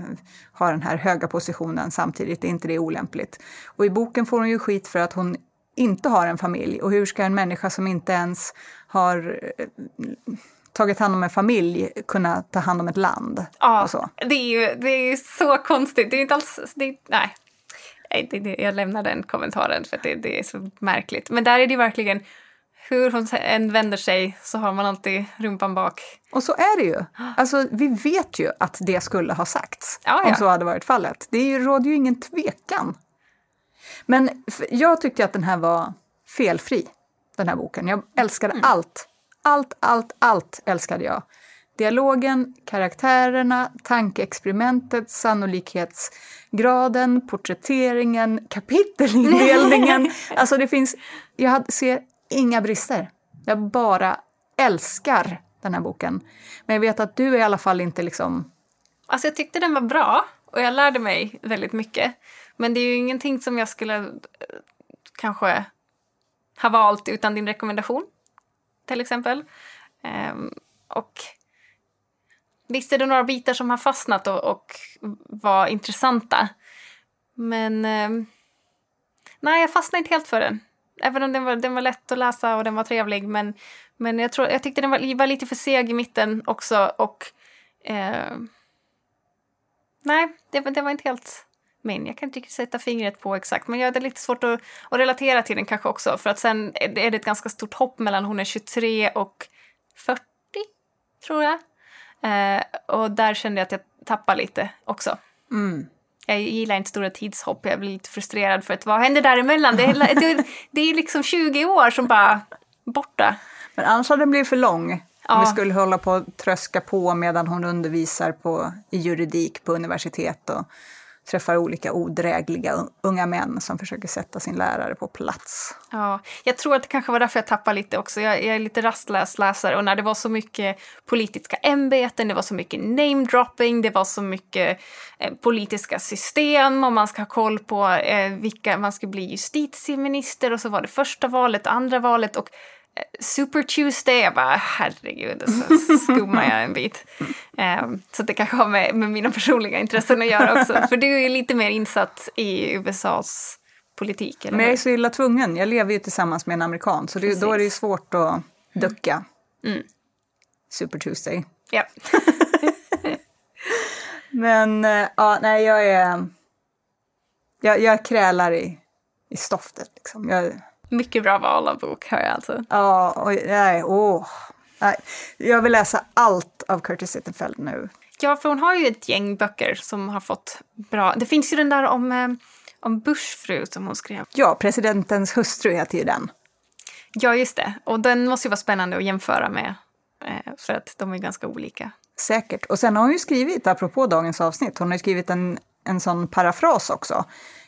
ha den här höga positionen samtidigt? Är inte det olämpligt? Och i boken får hon ju skit för att hon inte har en familj. Och hur ska en människa som inte ens har eh, tagit hand om en familj kunna ta hand om ett land? Ja, det är ju det är ju så konstigt. Det är inte alls... Det, nej. Nej, det, det, jag lämnar den kommentaren för att det, det är så märkligt. Men där är det verkligen hur hon än vänder sig så har man alltid rumpan bak. Och så är det ju. Alltså, vi vet ju att det skulle ha sagts Ja, ja. om så hade varit fallet. Det råder ju ingen tvekan. Men jag tyckte att den här var felfri, den här boken. Jag älskade Mm. allt. Allt, allt, allt älskade jag. Dialogen, karaktärerna, tankeexperimentet, sannolikhetsgraden, porträtteringen, kapitelindelningen. [LAUGHS] alltså det finns, jag ser inga brister. Jag bara älskar den här boken. Men jag vet att du är i alla fall inte liksom... Alltså jag tyckte den var bra och jag lärde mig väldigt mycket. Men det är ju ingenting som jag skulle eh, kanske ha valt utan din rekommendation. Till exempel. Ehm, och visst är det några bitar som har fastnat och, och var intressanta. Men ehm, nej, jag fastnade inte helt för den. Även om den var, den var lätt att läsa och den var trevlig. Men, men jag, tror, jag tyckte den var, var lite för seg i mitten också. Och ehm, Nej, det, det var inte helt min. Jag kan inte riktigt sätta fingret på exakt, men jag hade lite svårt att, att relatera till den kanske också. För att sen är det är ett ganska stort hopp mellan hon är 23 och 40, tror jag. Eh, och där kände jag att jag tappade lite också. Mm. Jag gillar inte stora tidshopp, jag blir lite frustrerad för att vad händer däremellan? Det är, det, det är liksom 20 år som bara borta. Men annars hade den blivit för lång. Om Ja. vi skulle hålla på och tröska på medan hon undervisar på, i juridik på universitet och träffar olika odrägliga unga män som försöker sätta sin lärare på plats. Ja, jag tror att det kanske var därför jag tappade lite också. Jag, jag är lite rastlös läsare och när det var så mycket politiska ämbeten, det var så mycket namedropping, det var så mycket eh, politiska system och man ska ha koll på eh, vilka, man ska bli justitieminister och så var det första valet, andra valet och Super Tuesday, jag bara herregud, och så skummar jag en bit. [LAUGHS] Eh, så det kanske har med, med mina personliga intressen att göra också. För du är lite mer insatt i USAs politik, eller Men jag är så illa tvungen. Jag lever ju tillsammans med en amerikan så det, då är det ju svårt att ducka. Mm. Super Tuesday. Ja. [LAUGHS] Men eh, ja, nej, jag är... Jag, jag krälar i, i stoftet liksom. Jag, Mycket bra val av bok, hör jag alltså. ja, oj, nej, åh. Nej. Jag vill läsa allt av Curtis Sittenfeld nu. Ja, för hon har ju ett gäng böcker som har fått bra... Det finns ju den där om, eh, om Bushfru som hon skrev. Ja, presidentens hustru heter ju den. Ja, just det. Och den måste ju vara spännande att jämföra med. Eh, för att de är ganska olika. Säkert. Och sen har hon ju skrivit, apropå dagens avsnitt, hon har skrivit en, en sån parafras också.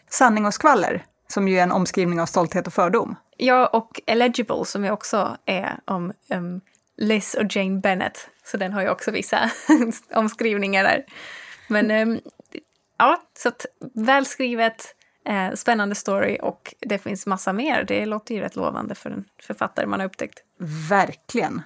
Sanning och skvaller, som ju är en omskrivning av stolthet och fördom. Ja, och Eligible som ju också är om um, Liz och Jane Bennett. Så den har ju också vissa [LAUGHS] omskrivningar där. Men ehm, ja, så att välskrivet, eh, spännande story och det finns massa mer. Det låter ju rätt lovande för en författare man har upptäckt. Verkligen.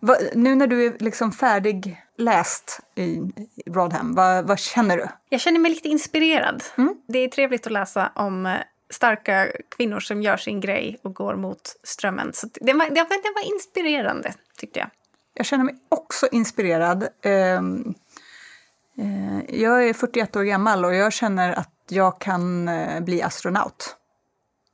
Va, nu när du är liksom färdig läst i Rodham, vad, vad känner du? Jag känner mig lite inspirerad. Det är trevligt att läsa om eh, starka kvinnor som gör sin grej och går mot strömmen. Så det, var, det, var, det var inspirerande, tyckte jag. Jag känner mig också inspirerad. Ehm, eh, jag är 41 år gammal och jag känner att jag kan eh, bli astronaut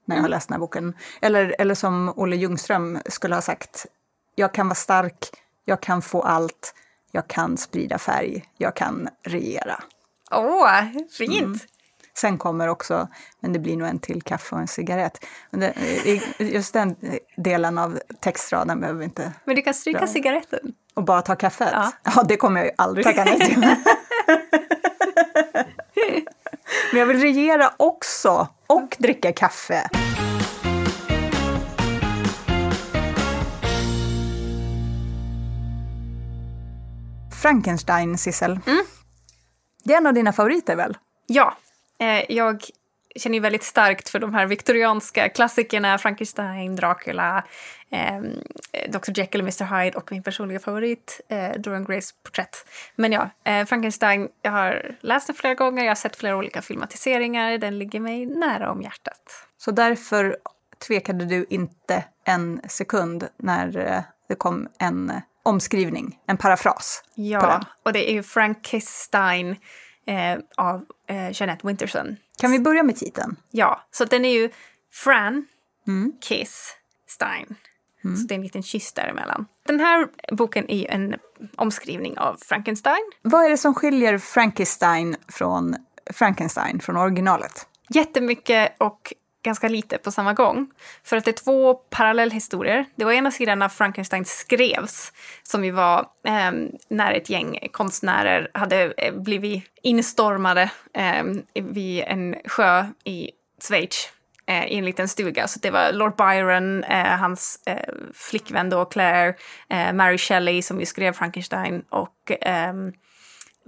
när jag har läst den här boken. Eller, eller som Olle Ljungström skulle ha sagt, jag kan vara stark, jag kan få allt, jag kan sprida färg, jag kan regera. Åh, fint! Mm. Sen kommer också, men det blir nog en till kaffe och en cigarett. Just den delen av textraden behöver vi inte... Men du kan stryka dra. cigaretten. Och bara ta kaffet? Ja, ja det kommer jag ju aldrig tacka nej till. [LAUGHS] men jag vill regera också, och dricka kaffe. Frankenstein, Sissel. Mm. Det är en av dina favoriter väl? Ja, eh, jag känner ju väldigt starkt för de här viktorianska klassikerna, Frankenstein, Dracula, eh, Dr Jekyll och Mr Hyde och min personliga favorit, eh, Dorian Grays porträtt. Men ja, eh, Frankenstein, jag har läst den flera gånger, jag har sett flera olika filmatiseringar, den ligger mig nära om hjärtat. Så därför tvekade du inte en sekund när eh, det kom en omskrivning, en parafras. Ja, och det är ju Frankenstein eh, av eh, Jeanette Winterson. Kan vi börja med titeln? Ja, så den är ju Fran, mm. Kiss, Stein. Mm. Så det är en liten kyss däremellan. Den här boken är ju en omskrivning av Frankenstein. Vad är det som skiljer Frankenstein från Frankenstein från originalet? Jättemycket och ganska lite på samma gång. För att det är två parallellhistorier. Det var ena sidan när Frankenstein skrevs, som ju var eh, när ett gäng konstnärer hade eh, blivit instormade eh, vid en sjö i Schweiz eh, i en liten stuga. Så det var Lord Byron, eh, hans eh, flickvän då Claire, eh, Mary Shelley som ju skrev Frankenstein och ehm,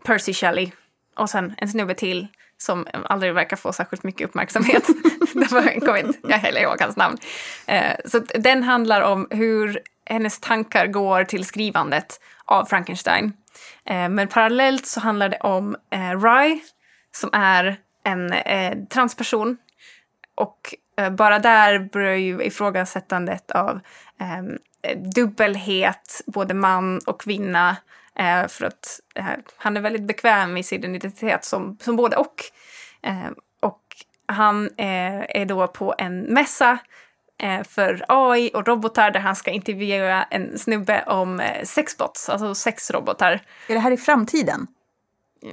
Percy Shelley. Och sen en snubbe till som aldrig verkar få särskilt mycket uppmärksamhet. [LAUGHS] Därför kommer inte jag heller ihåg hans namn. Eh, så den handlar om hur hennes tankar går till skrivandet av Frankenstein. Eh, men parallellt så handlar det om eh, Rye som är en transperson. Och bara där börjar ju ifrågasättandet av dubbelhet, både man och kvinna, för att eh, han är väldigt bekväm i sin identitet som, som både och. Eh, och han är då på en mässa för AI och robotar där han ska intervjua en snubbe om sexbots, alltså sexrobotar. Är det här i framtiden?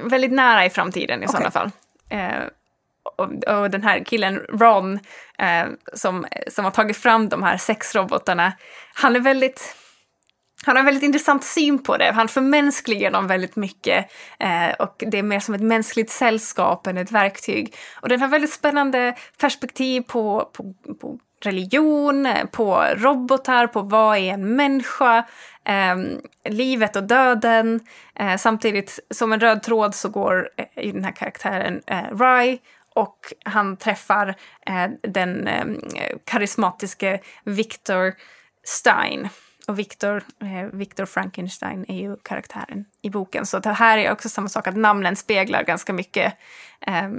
Väldigt nära i framtiden i okay. sådana fall. Och, och, den här killen Ron eh, som, som har tagit fram de här sexrobotarna, han är väldigt han har en väldigt intressant syn på det. Han förmänskligar dem väldigt mycket eh, och det är mer som ett mänskligt sällskap än ett verktyg. Och den har väldigt spännande perspektiv på, på, på religion, på robotar, på vad är en människa, eh, livet och döden. Eh, samtidigt som en röd tråd så går eh, i den här karaktären eh, Rye och han träffar eh, den eh, karismatiske Victor Stein och Victor, eh, Victor Frankenstein är ju karaktären i boken. Så det här är också samma sak, att namnen speglar ganska mycket eh,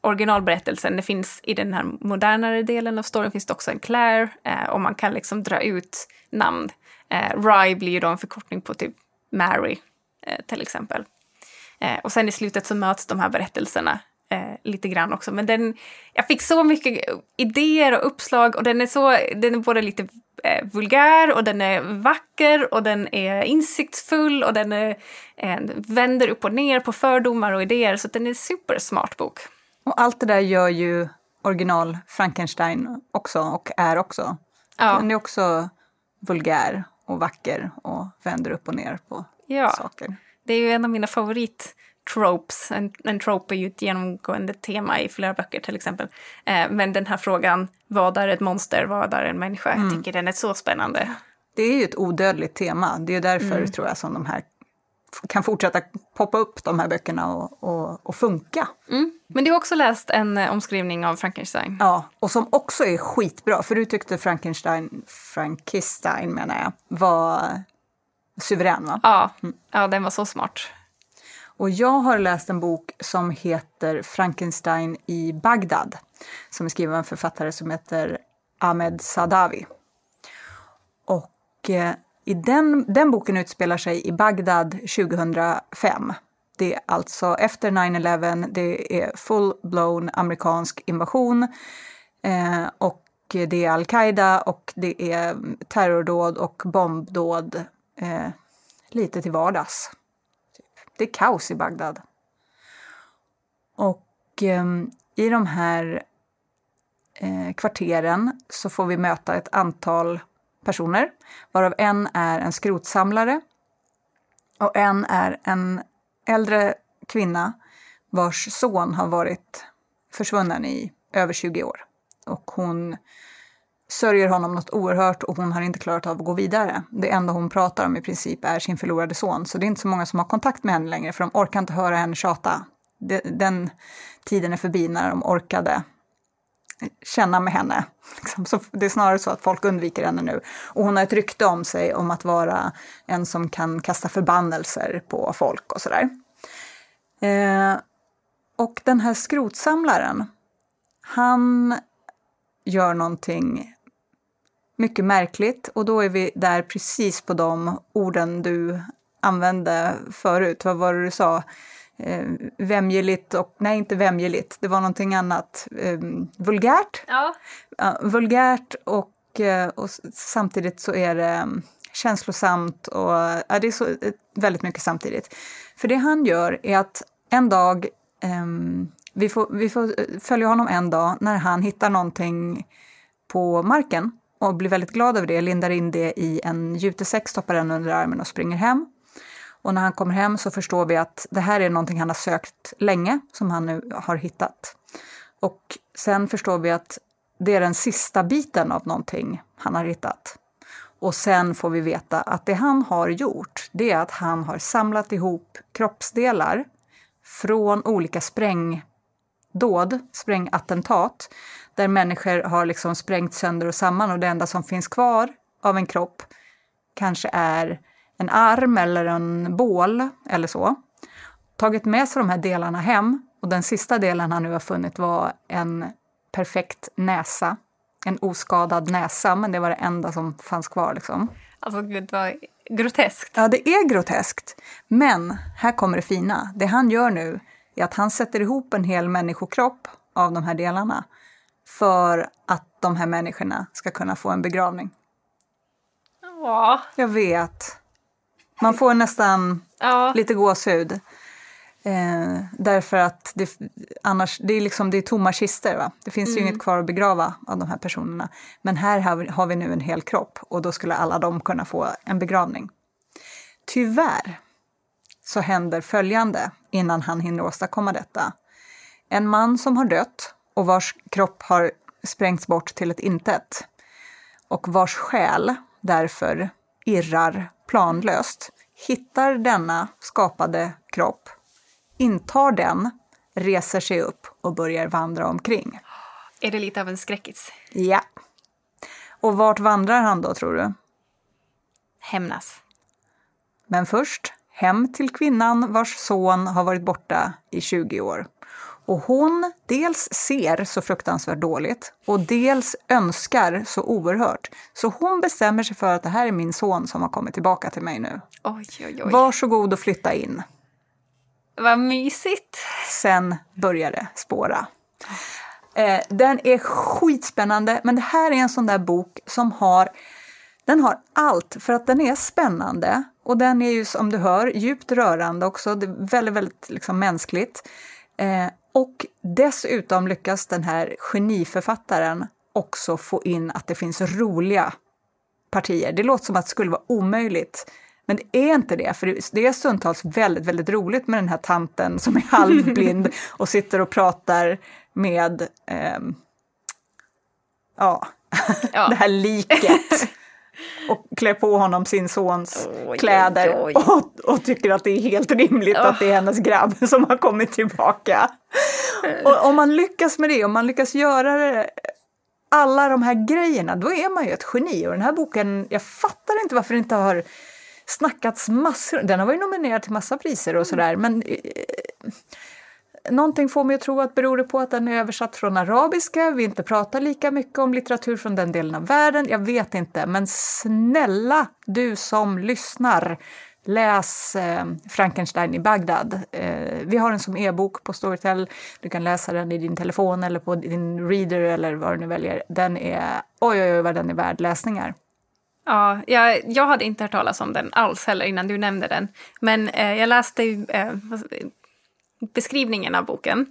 originalberättelsen. Det finns i den här modernare delen av storyn finns det också en Claire eh, och man kan liksom dra ut namn. Eh, Rye blir ju då en förkortning på typ Mary eh, till exempel. Eh, och sen i slutet så möts de här berättelserna eh, lite grann också. Men den, jag fick så mycket idéer och uppslag och den är, så, den är både lite eh, vulgär och den är vacker och den är insiktsfull och den är, eh, vänder upp och ner på fördomar och idéer. Så den är en supersmart bok. Och allt det där gör ju original Frankenstein också och är också. Ja. Den är också vulgär och vacker och vänder upp och ner på ja. saker. Det är ju en av mina favorit tropes. En, en trope är ju ett genomgående tema i flera böcker till exempel. Eh, men den här frågan, vad är ett monster, vad är en människa? Mm. Jag tycker den är så spännande. Det är ju ett odödligt tema. Det är därför mm. tror jag som de här kan fortsätta poppa upp de här böckerna och, och, och funka. Mm. Men du har också läst en eh, omskrivning av Frankenstein. Ja, och som också är skitbra. För du tyckte Frankenstein, Frankenstein menar jag, var suverän va? Ja, mm. ja den var så smart. Och jag har läst en bok som heter Frankenstein i Bagdad som är skriven av en författare som heter Ahmed Sadawi. Och eh, i den, den boken utspelar sig i Bagdad 2005. Det är alltså efter 9-11, det är full-blown amerikansk invasion eh, och det är al-Qaida och det är terrordåd och bombdåd eh, lite till vardags. Det är kaos i Bagdad. Och eh, i de här eh, kvarteren så får vi möta ett antal personer, varav en är en skrotsamlare och en är en äldre kvinna vars son har varit försvunnen i över 20 år. Och hon sörjer honom något oerhört och hon har inte klarat av att gå vidare. Det enda hon pratar om i princip är sin förlorade son, så det är inte så många som har kontakt med henne längre för de orkar inte höra henne tjata. Den tiden är förbi när de orkade känna med henne. Liksom, så det är snarare så att folk undviker henne nu. Och hon har ett rykte om sig om att vara en som kan kasta förbannelser på folk och sådär. Eh, och den här skrotsamlaren, han gör någonting mycket märkligt och då är vi där precis på de orden du använde förut. Vad var det du sa? eh, vämjeligt och, nej inte vämjeligt, det var någonting annat. Eh, vulgärt. Ja. Uh, vulgärt och, uh, och samtidigt så är det um, känslosamt och uh, det är så, väldigt mycket samtidigt. För det han gör är att en dag, um, vi, får, vi får följa honom en dag när han hittar någonting på marken och blir väldigt glad över det, lindar in det i en jutesäck, stoppar den under armen och springer hem. Och när han kommer hem så förstår vi att det här är någonting han har sökt länge, som han nu har hittat. Och sen förstår vi att det är den sista biten av någonting han har hittat. Och sen får vi veta att det han har gjort, det är att han har samlat ihop kroppsdelar från olika sprängdåd, sprängattentat, där människor har liksom sprängt sönder och samman och det enda som finns kvar av en kropp kanske är en arm eller en bål eller så. Tagit med sig de här delarna hem och den sista delen han nu har funnit var en perfekt näsa. En oskadad näsa, men det var det enda som fanns kvar. Liksom. Alltså gud vad groteskt. Ja, det är groteskt. Men här kommer det fina. Det han gör nu är att han sätter ihop en hel människokropp av de här delarna för att de här människorna ska kunna få en begravning. Ja. Jag vet. Man får nästan ja. lite gåshud. Eh, därför att det, annars, det är, liksom, det är tomma kister. Va? Det finns mm. ju inget kvar att begrava av de här personerna. Men här har vi, har vi nu en hel kropp och då skulle alla de kunna få en begravning. Tyvärr så händer följande innan han hinner åstadkomma detta. En man som har dött och vars kropp har sprängts bort till ett intet och vars själ därför irrar planlöst, hittar denna skapade kropp, intar den, reser sig upp och börjar vandra omkring. Är det lite av en skräckis? Ja. Och vart vandrar han då, tror du? Hämnas. Men först hem till kvinnan vars son har varit borta i 20 år. Och hon dels ser så fruktansvärt dåligt och dels önskar så oerhört. Så hon bestämmer sig för att det här är min son som har kommit tillbaka till mig nu. Oj, oj, oj. Varsågod och flytta in. Vad mysigt. Sen börjar det spåra. Eh, den är skitspännande, men det här är en sån där bok som har den har allt, för att den är spännande och den är ju som du hör djupt rörande också, det är väldigt, väldigt liksom mänskligt. Eh, och dessutom lyckas den här geniförfattaren också få in att det finns roliga partier. Det låter som att det skulle vara omöjligt. Men det är inte det, för det är stundtals väldigt, väldigt roligt med den här tanten som är halvblind [LAUGHS] och sitter och pratar med eh, ja, ja. [LAUGHS] det här liket och klär på honom sin sons oj, kläder oj, oj. Och, och, tycker att det är helt rimligt oh. att det är hennes grabb [LAUGHS] som har kommit tillbaka. Och om man lyckas med det, om man lyckas göra det, alla de här grejerna, då är man ju ett geni. Och den här boken, jag fattar inte varför det inte har snackats massor. Den har varit nominerad till massa priser och sådär. Men eh, någonting får mig att tro att beror det på att den är översatt från arabiska, vi inte pratar lika mycket om litteratur från den delen av världen. Jag vet inte, men snälla du som lyssnar. Läs eh, Frankenstein i Bagdad. Eh, vi har den som e-bok på Storytel. Du kan läsa den i din telefon eller på din reader eller vad du nu väljer. Den är, oj oj oj vad den är värd läsningar. Ja, jag, jag hade inte hört talas om den alls heller innan du nämnde den. Men eh, jag läste eh, beskrivningen av boken.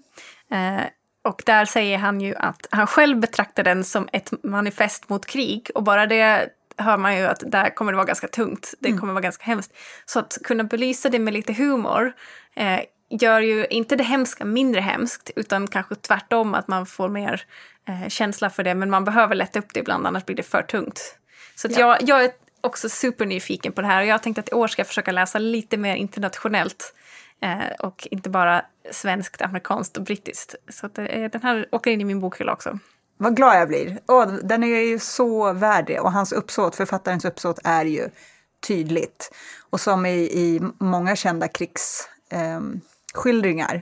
Eh, och där säger han ju att han själv betraktar den som ett manifest mot krig. Och bara det hör man ju att där kommer det vara ganska tungt. Det mm. kommer vara ganska hemskt. Så att kunna belysa det med lite humor eh, gör ju inte det hemska mindre hemskt utan kanske tvärtom att man får mer eh, känsla för det. Men man behöver lätta upp det ibland annars blir det för tungt. Så ja. jag, jag är också supernyfiken på det här och jag tänkte att i år ska jag försöka läsa lite mer internationellt Eh, och inte bara svenskt, amerikanskt och brittiskt. Så att, eh, den här åker in i min bokhylla också. Vad glad jag blir. Oh, den är ju så värd det. Och hans uppsåt, författarens uppsåt är ju tydligt. Och som i, i många kända krigsskildringar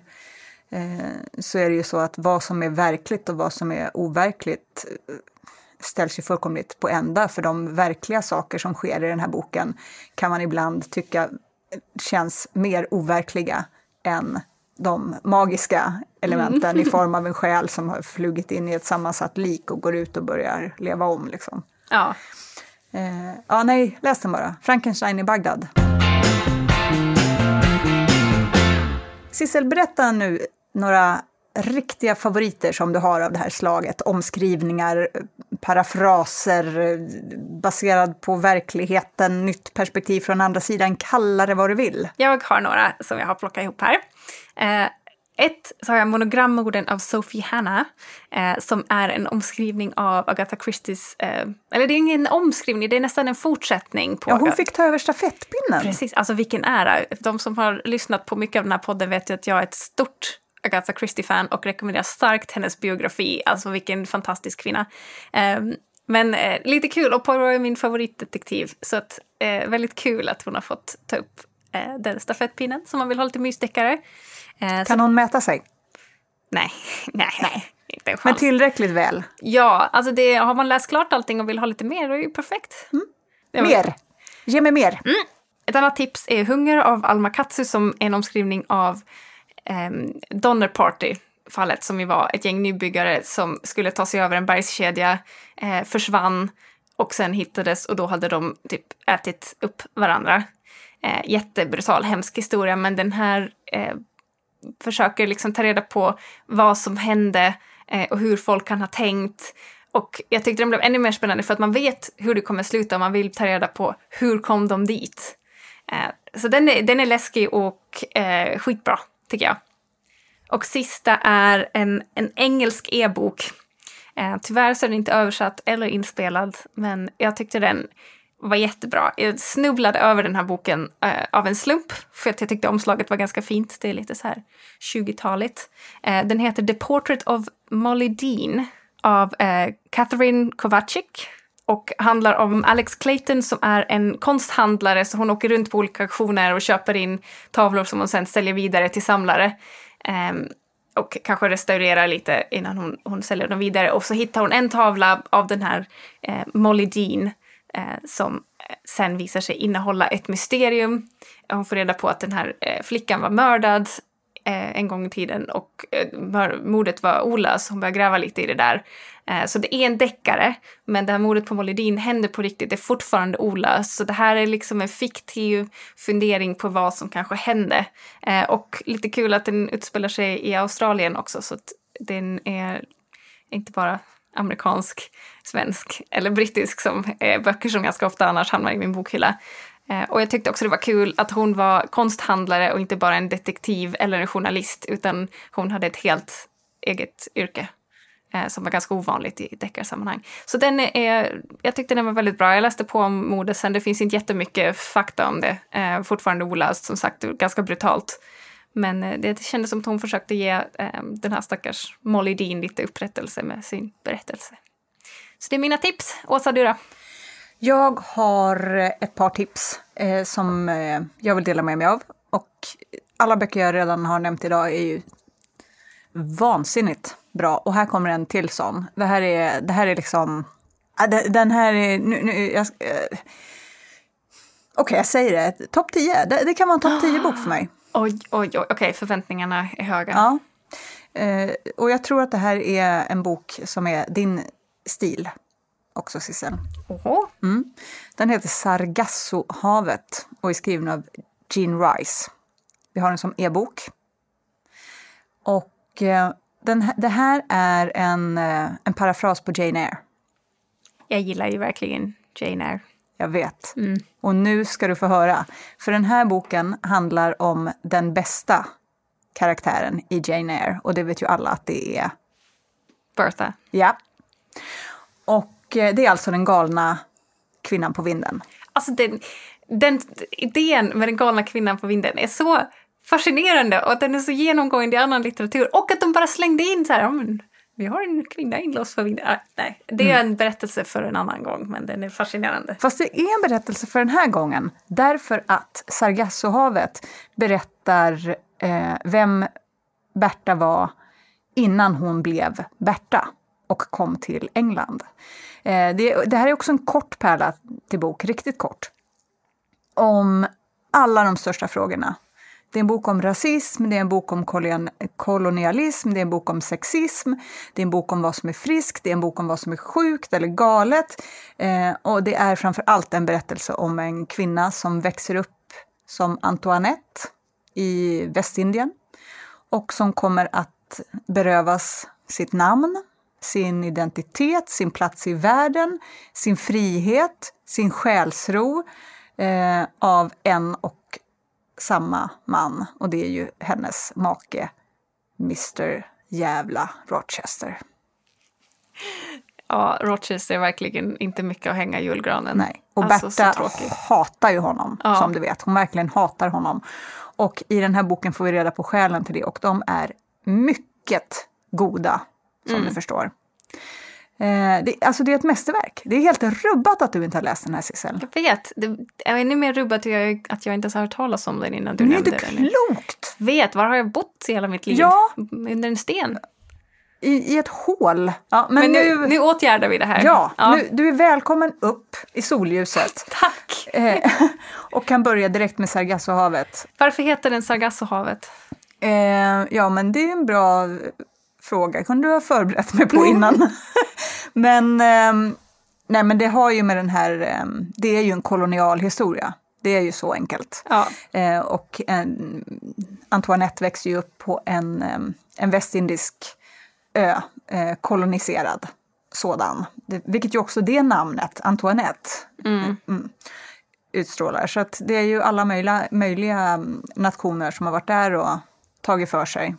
ehm, eh, eh, så är det ju så att vad som är verkligt och vad som är overkligt eh, ställs ju fullkomligt på ända. För de verkliga saker som sker i den här boken kan man ibland tycka känns mer overkliga än de magiska elementen mm. i form av en själ som har flugit in i ett sammansatt lik och går ut och börjar leva om. Liksom. Ja. Eh, ja, nej, läs den bara. Frankenstein i Bagdad. Sissel, berätta nu några riktiga favoriter som du har av det här slaget? Omskrivningar, parafraser, baserad på verkligheten, nytt perspektiv från andra sidan, kalla det vad du vill. Jag har några som jag har plockat ihop här. Eh, ett så har jag monogramorden av Sophie Hanna eh, som är en omskrivning av Agatha Christies, eh, eller det är ingen omskrivning, det är nästan en fortsättning. på Ja, hon fick ta över stafettpinnen. Precis, alltså vilken ära. De som har lyssnat på mycket av den här podden vet ju att jag är ett stort Agatha Christie-fan och rekommenderar starkt hennes biografi. Alltså vilken fantastisk kvinna. Um, men eh, lite kul, och Poirot är min favoritdetektiv. Så att, eh, väldigt kul att hon har fått ta upp eh, den stafettpinnen som man vill ha lite mysdeckare. Eh, kan så... hon mäta sig? Nej, [LAUGHS] nej. nej. [LAUGHS] Inte en chans. Men tillräckligt väl? Ja, alltså det, har man läst klart allting och vill ha lite mer, då är det ju perfekt. Mm. Mer! Ge mig mer! Mm. Ett annat tips är Hunger av Alma Katsu som är en omskrivning av eh, Donner Party fallet som ju var ett gäng nybyggare som skulle ta sig över en bergskedja, eh, försvann och sen hittades och då hade de typ ätit upp varandra. Eh, jättebrutal, hemsk historia men den här eh, försöker liksom ta reda på vad som hände eh, och hur folk kan ha tänkt. Och jag tyckte den blev ännu mer spännande för att man vet hur det kommer sluta och man vill ta reda på hur kom de dit. Eh, så den är, den är läskig och eh, skitbra tycker jag. Och sista är en, en engelsk e-bok. Eh, tyvärr så är den inte översatt eller inspelad, men jag tyckte den var jättebra. Jag snubblade över den här boken eh, av en slump för att jag tyckte omslaget var ganska fint. Det är lite så här 20-taligt. Eh, den heter The Portrait of Molly Dean av eh, Catherine Kovacic och handlar om Alex Clayton som är en konsthandlare så hon åker runt på olika auktioner och köper in tavlor som hon sen säljer vidare till samlare. Um, och kanske restaurerar lite innan hon, hon säljer dem vidare. Och så hittar hon en tavla av den här eh, Molly Dean eh, som eh, sen visar sig innehålla ett mysterium. Hon får reda på att den här eh, flickan var mördad Eh, en gång i tiden och eh, mordet var olöst. Hon började gräva lite i det där. Eh, så det är en deckare, men det här mordet på Molly händer på riktigt, det är fortfarande olöst. Så det här är liksom en fiktiv fundering på vad som kanske hände. Eh, och lite kul att den utspelar sig i Australien också, så att den är inte bara amerikansk, svensk eller brittisk som är böcker som ganska ofta annars hamnar i min bokhylla. Eh, och jag tyckte också det var kul att hon var konsthandlare och inte bara en detektiv eller en journalist, utan hon hade ett helt eget yrke eh, som var ganska ovanligt i deckarsammanhang. Så den är, jag tyckte den var väldigt bra. Jag läste på om mordet sen, det finns inte jättemycket fakta om det. Eh, fortfarande olöst, som sagt, ganska brutalt. Men eh, det kändes som att hon försökte ge eh, den här stackars Molly Dean lite upprättelse med sin berättelse. Så det är mina tips. Åsa, du då? Jag har ett par tips eh, som eh, jag vill dela med mig av. Och alla böcker jag redan har nämnt idag är ju vansinnigt bra. Och här kommer en till sån. Det här är, det här är liksom... det- Den här är... Nu, nu, jag, eh, Okej, jag säger det. Topp 10. Det, det kan vara en topp 10-bok för mig. [GASPS] Oj, oj, oj. Okej, förväntningarna är höga. Ja. Eh, och jag tror att det här är en bok som är din stil också, Sissel. Mm. Den heter Sargassohavet och är skriven av Jean Rice. Vi har den som e-bok. Och eh, den, det här är en, eh, en parafras på Jane Eyre. Jag gillar ju verkligen Jane Eyre. Jag vet. Och nu ska du få höra. För den här boken handlar om den bästa karaktären i Jane Eyre. Och det vet ju alla att det är Bertha. Ja. Och det är alltså den galna kvinnan på vinden. Alltså den, den idén med den galna kvinnan på vinden är så fascinerande och att den är så genomgående i annan litteratur. Och att de bara slängde in så här, "Ja, men, vi har en kvinna inlåst på vinden. Ah, nej, det är en berättelse för en annan gång, men den är fascinerande. Fast det är en berättelse för den här gången. Därför att Sargassohavet berättar eh, vem Berta var innan hon blev Berta och kom till England. Eh, det, det här är också en kort pärla till bok, riktigt kort. Om alla de största frågorna. Det är en bok om rasism, det är en bok om kolonialism, det är en bok om sexism, det är en bok om vad som är friskt, det är en bok om vad som är sjukt eller galet. Eh, och det är framför allt en berättelse om en kvinna som växer upp som Antoinette i Västindien och som kommer att berövas sitt namn, sin identitet, sin plats i världen, sin frihet, sin själsro eh, av en och samma man. Och det är ju hennes make, Mr Jävla Rochester. Ja, Rochester är verkligen inte mycket att hänga i julgranen. Nej. Och alltså, så Berta hatar ju honom, Ja. som du vet. Hon verkligen hatar honom. Och i den här boken får vi reda på skälen till det och de är mycket goda, som Mm. du förstår. Eh, det, alltså det är ett mästerverk. Det är helt rubbat att du inte har läst den här, Sissel. Jag vet. Det är ännu mer rubbat att jag, att jag inte ens har hört talas om den innan du Det är nämnde inte den. klokt! Vet, var har jag bott i hela mitt liv? Ja. Under en sten. I, I ett hål. Ja, men, Men nu... nu, nu åtgärdar vi det här. Ja, Nu, du är välkommen upp i solljuset. [LAUGHS] Tack! Eh, och kan börja direkt med Sargassohavet. Varför heter den Sargassohavet? Eh, ja, men det är en bra fråga. kunde du ha förberett mig på innan. [LAUGHS] men, ehm, nej, men det har ju med den här... ehm, det är ju en kolonial historia. Det är ju så enkelt. Ja. Eh, och en, Antoinette växer ju upp på en, ehm, en västindisk ö, eh, koloniserad sådan. Vilket ju också det namnet, Antoinette, mm, utstrålar. Så att det är ju alla möjliga, möjliga mm, nationer som har varit där och tagit för sig.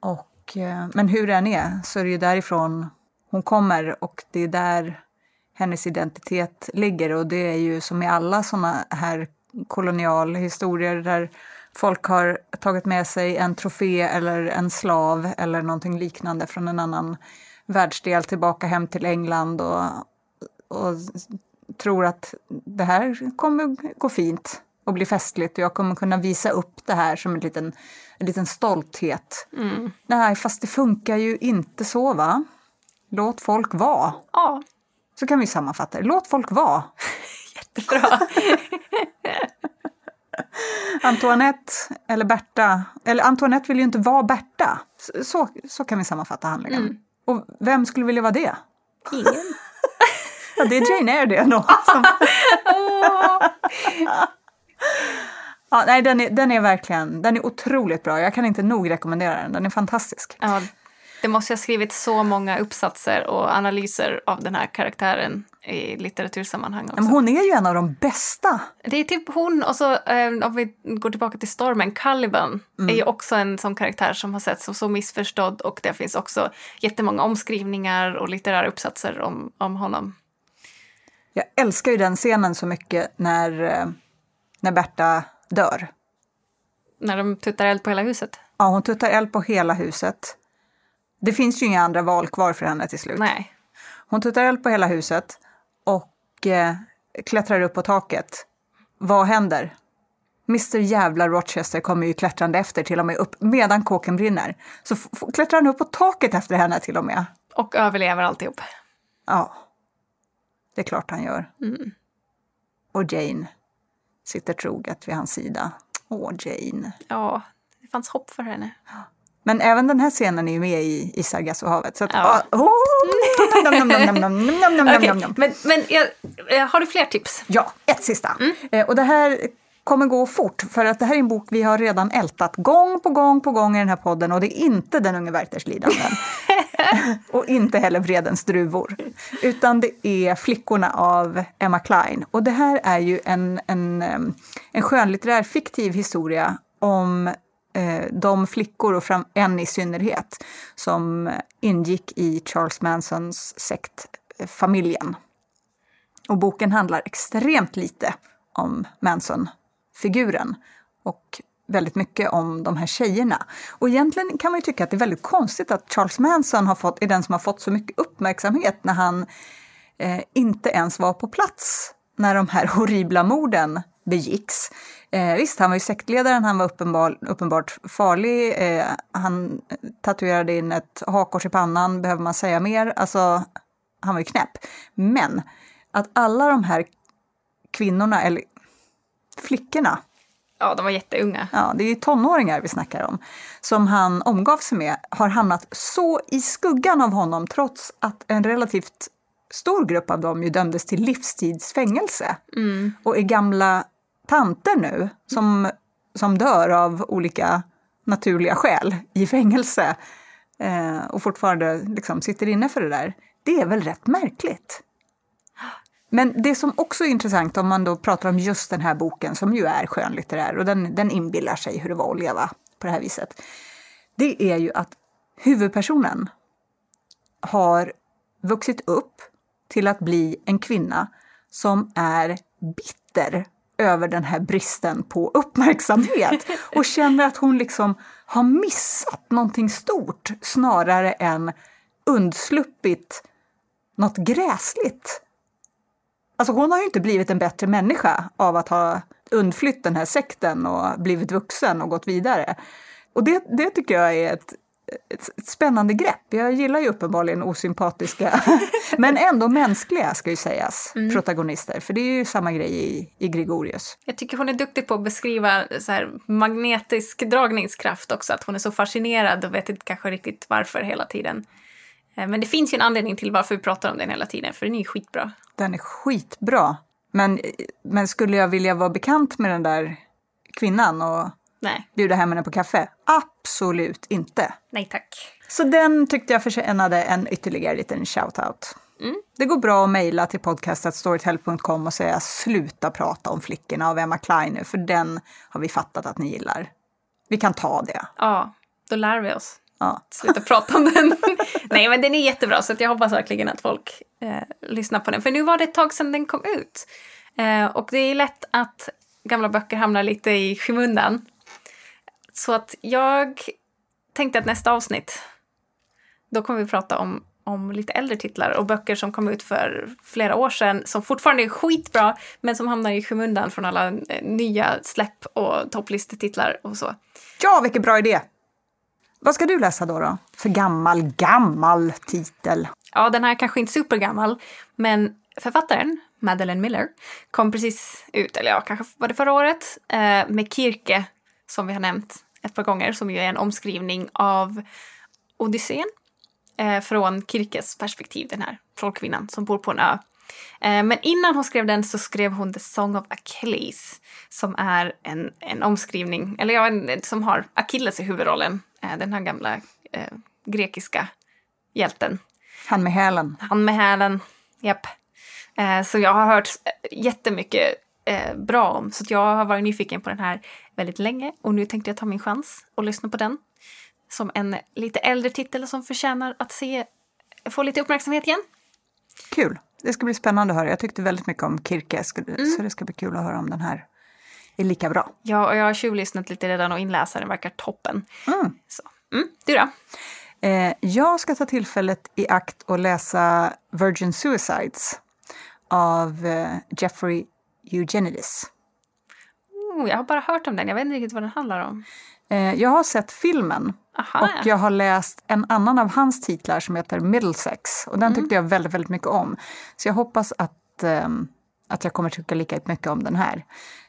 Och, och, eh, men hur det än är så är det ju därifrån hon kommer och det är där hennes identitet ligger. Och det är ju som i alla såna här kolonialhistorier där folk har tagit med sig en trofé eller en slav eller någonting liknande från en annan världsdel tillbaka hem till England och, och tror att det här kommer gå fint och bli festligt och jag kommer kunna visa upp det här som en liten, en liten stolthet. Nej, fast det funkar ju inte så va? Låt folk vara. Ja, Så kan vi sammanfatta det. Låt folk vara. [LAUGHS] jättebra. [LAUGHS] Antoinette eller Berta, eller Antoinette vill ju inte vara Berta. Så, så, kan vi sammanfatta handlingen. Och vem skulle vilja vara det? Ingen. [LAUGHS] Ja, det är Jane Eyre det då. [LAUGHS] Ja, nej, den, är, den är verkligen, den är otroligt bra. Jag kan inte nog rekommendera den. Den är fantastisk. Ja, det måste ha skrivit så många uppsatser och analyser av den här karaktären i litteratursammanhang också. Men hon är ju en av de bästa. Det är typ hon och så eh, om vi går tillbaka till stormen, Caliban är ju också en sån karaktär som har setts som så missförstådd och det finns också jättemånga omskrivningar och litterära uppsatser om, om honom. Jag älskar ju den scenen så mycket när, eh, när Berta dör. När de tuttar eld på hela huset. Ja, hon tuttar eld på hela huset. Det finns ju inga andra val kvar för henne till slut. Nej. Hon tuttar eld på hela huset och Kirke klättrar upp på taket. Vad händer? Mr jävla Rochester kommer ju klättrande efter till och med upp medan kåken brinner. Så klättrar han upp på taket efter henne till och med. Och överlever alltihop. Ja, det är klart han gör. Och Jane sitter troget vid hans sida. Åh, Jane. Ja, det fanns hopp för henne. Men även den här scenen är ju med i, i Sargassohavet. Så att, Men, har du fler tips? Ja, ett sista. Mm. Eh, och det här kommer gå fort, för att det här är en bok vi har redan ältat gång på gång på gång i den här podden och det är inte Den unge Werthers lidanden. [LAUGHS] och inte heller Vredens druvor. Utan det är Flickorna av Emma Klein. Och det här är ju en, en, en skönlitterär fiktiv historia om eh, de flickor, och fram, en i synnerhet, som ingick i Charles Mansons sekt, eh, familjen. Och boken handlar extremt lite om figuren och väldigt mycket om de här tjejerna. Och egentligen kan man ju tycka att det är väldigt konstigt att Charles Manson har fått, är den som har fått så mycket uppmärksamhet när han eh, inte ens var på plats när de här [LAUGHS] horribla morden begicks. Eh, visst, han var ju sektledaren, han var uppenbar, uppenbart farlig, eh, han tatuerade in ett hakkors i pannan, behöver man säga mer? Alltså, han var ju knäpp. Men att alla de här kvinnorna, eller flickorna, Ja, de var jätteunga. ja, det är ju tonåringar vi snackar om, som han omgav sig med, har hamnat så i skuggan av honom trots att en relativt stor grupp av dem ju dömdes till livstidsfängelse och är gamla tanter nu som, som dör av olika naturliga skäl i fängelse eh, och fortfarande liksom sitter inne för det där. Det är väl rätt märkligt? Men det som också är intressant om man då pratar om just den här boken som ju är skönlitterär och den, den inbillar sig hur det var att leva på det här viset. Det är ju att huvudpersonen har vuxit upp till att bli en kvinna som är bitter över den här bristen på uppmärksamhet och [LAUGHS] känner att hon liksom har missat någonting stort snarare än undsluppit något gräsligt. Alltså hon har ju inte blivit en bättre människa av att ha undflytt den här sekten och blivit vuxen och gått vidare. Och det, det tycker jag är ett, ett, ett spännande grepp. Jag gillar ju uppenbarligen osympatiska, [LAUGHS] men ändå mänskliga ska ju sägas, protagonister. För det är ju samma grej i, i Gregorius. Jag tycker hon är duktig på att beskriva så här magnetisk dragningskraft också. Att hon är så fascinerad och vet inte kanske riktigt varför hela tiden. Eh, Men det finns ju en anledning till varför vi pratar om den hela tiden, för den är ju skitbra. Den är skitbra. Men, men skulle jag vilja vara bekant med den där kvinnan och Nej, bjuda hem henne på kaffe? Absolut inte. nej tack. Så den tyckte jag förtjänade en ytterligare liten shout-out. Det går bra att mejla till podcaststorytel.com och säga sluta prata om flickorna av Emma Klein nu, för den har vi fattat att ni gillar. Vi kan ta det. Ja, då lär vi oss. Ja. Sluta prata om den. [LAUGHS] Nej, men den är jättebra, så jag hoppas verkligen att folk eh, lyssnar på den. För nu var det ett tag sedan den kom ut. Eh, och det är lätt att gamla böcker hamnar lite i skymundan. Så att jag tänkte att nästa avsnitt, då kommer vi prata om, om lite äldre titlar och böcker som kom ut för flera år sedan som fortfarande är skitbra men som hamnar i skymundan från alla eh, nya släpp och topplistetitlar och så. ja, vilken bra idé! Vad ska du läsa då? då? För gammal, gammal titel. Ja, den här är kanske inte supergammal, men författaren, Madeleine Miller, kom precis ut, eller ja, kanske var det förra året, eh, med Kirke, som vi har nämnt ett par gånger, som ju är en omskrivning av Odysseen. Eh, från Kirkes perspektiv, den här trollkvinnan som bor på en ö. Eh, men innan hon skrev den så skrev hon The Song of Achilles, som är en, en omskrivning, eller ja, en, som har Achilles i huvudrollen, den här gamla eh, grekiska hjälten. Han med hälen. Han med hälen, japp. Eh, så jag har hört jättemycket eh, bra om, så jag har varit nyfiken på den här väldigt länge och nu tänkte jag ta min chans och lyssna på den. Som en lite äldre titel som förtjänar att se, få lite uppmärksamhet igen. Kul. Det ska bli spännande att höra. Jag tyckte välligt mycket om Kirke, så det ska bli kul att höra om den här är lika bra. Ja, och jag har tjuvlyssnat lite redan och inläsaren verkar toppen. Mm. Så. Mm, du då? Eh, jag ska ta tillfället i akt och läsa Virgin Suicides av eh, Jeffrey Eugenides. Oh, jag har bara hört om den. Jag vet inte riktigt vad den handlar om. Eh, jag har sett filmen Aha. och jag har läst en annan av hans titlar som heter Middlesex. Och den tyckte jag väldigt, väldigt mycket om. Så jag hoppas att, ehm, att jag kommer tycka lika mycket om den här.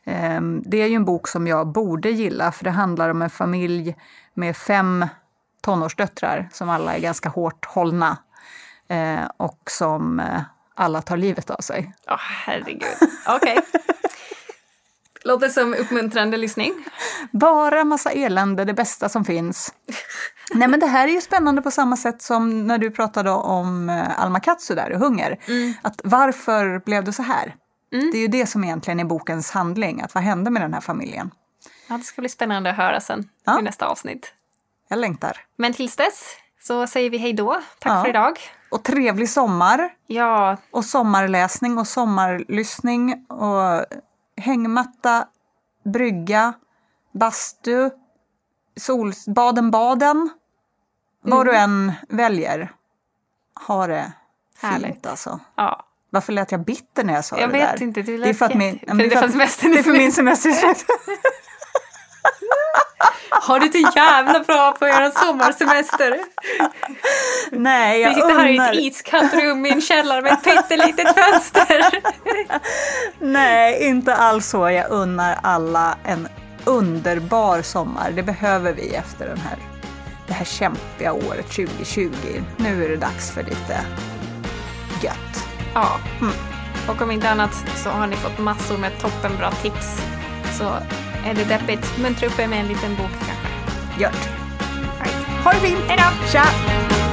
Ehm, det är ju en bok som jag borde gilla för det handlar om en familj med fem tonårsdöttrar som alla är ganska hårt hållna eh, och som eh, alla tar livet av sig. Åh, herregud. Okej. Låter som uppmuntrande lyssning. Bara massa elände, det bästa som finns. Nej men det här är ju spännande på samma sätt som när du pratade om eh, Alma Katsu där och hunger. Att varför blev det så här? Det är ju det som egentligen är bokens handling, att vad hände med den här familjen? Ja, det ska bli spännande att höra sen Ja. i nästa avsnitt. Jag längtar. Men tills dess så säger vi hej då. Tack Ja. för idag. Och trevlig sommar Ja, och sommarläsning och sommarlyssning och hängmatta, brygga, bastu, solbaden-baden. Vad du än väljer. Ha det fint Härligt. alltså. ja. Varför lät jag bitter när jag sa Jag det vet där? inte, du Det är för att min, för det för att- semestern Det är för min semester. [LAUGHS] Har du så jävla bra på göra sommarsemester? Nej, Vi jag sitter här i ett iskallt rum i en källare med ett pyttelitet fönster. [LAUGHS] Nej, inte alls så. Jag unnar alla en underbar sommar. Det behöver vi efter den här, det här kämpiga året 2020. Nu är det dags för lite gött. Ja. Och om inte annat så har ni fått massor med toppenbra tips. Så är det deppigt, muntra upp er med en liten bok kanske. Gött. Right. Ha det fint! Hej då! Tja!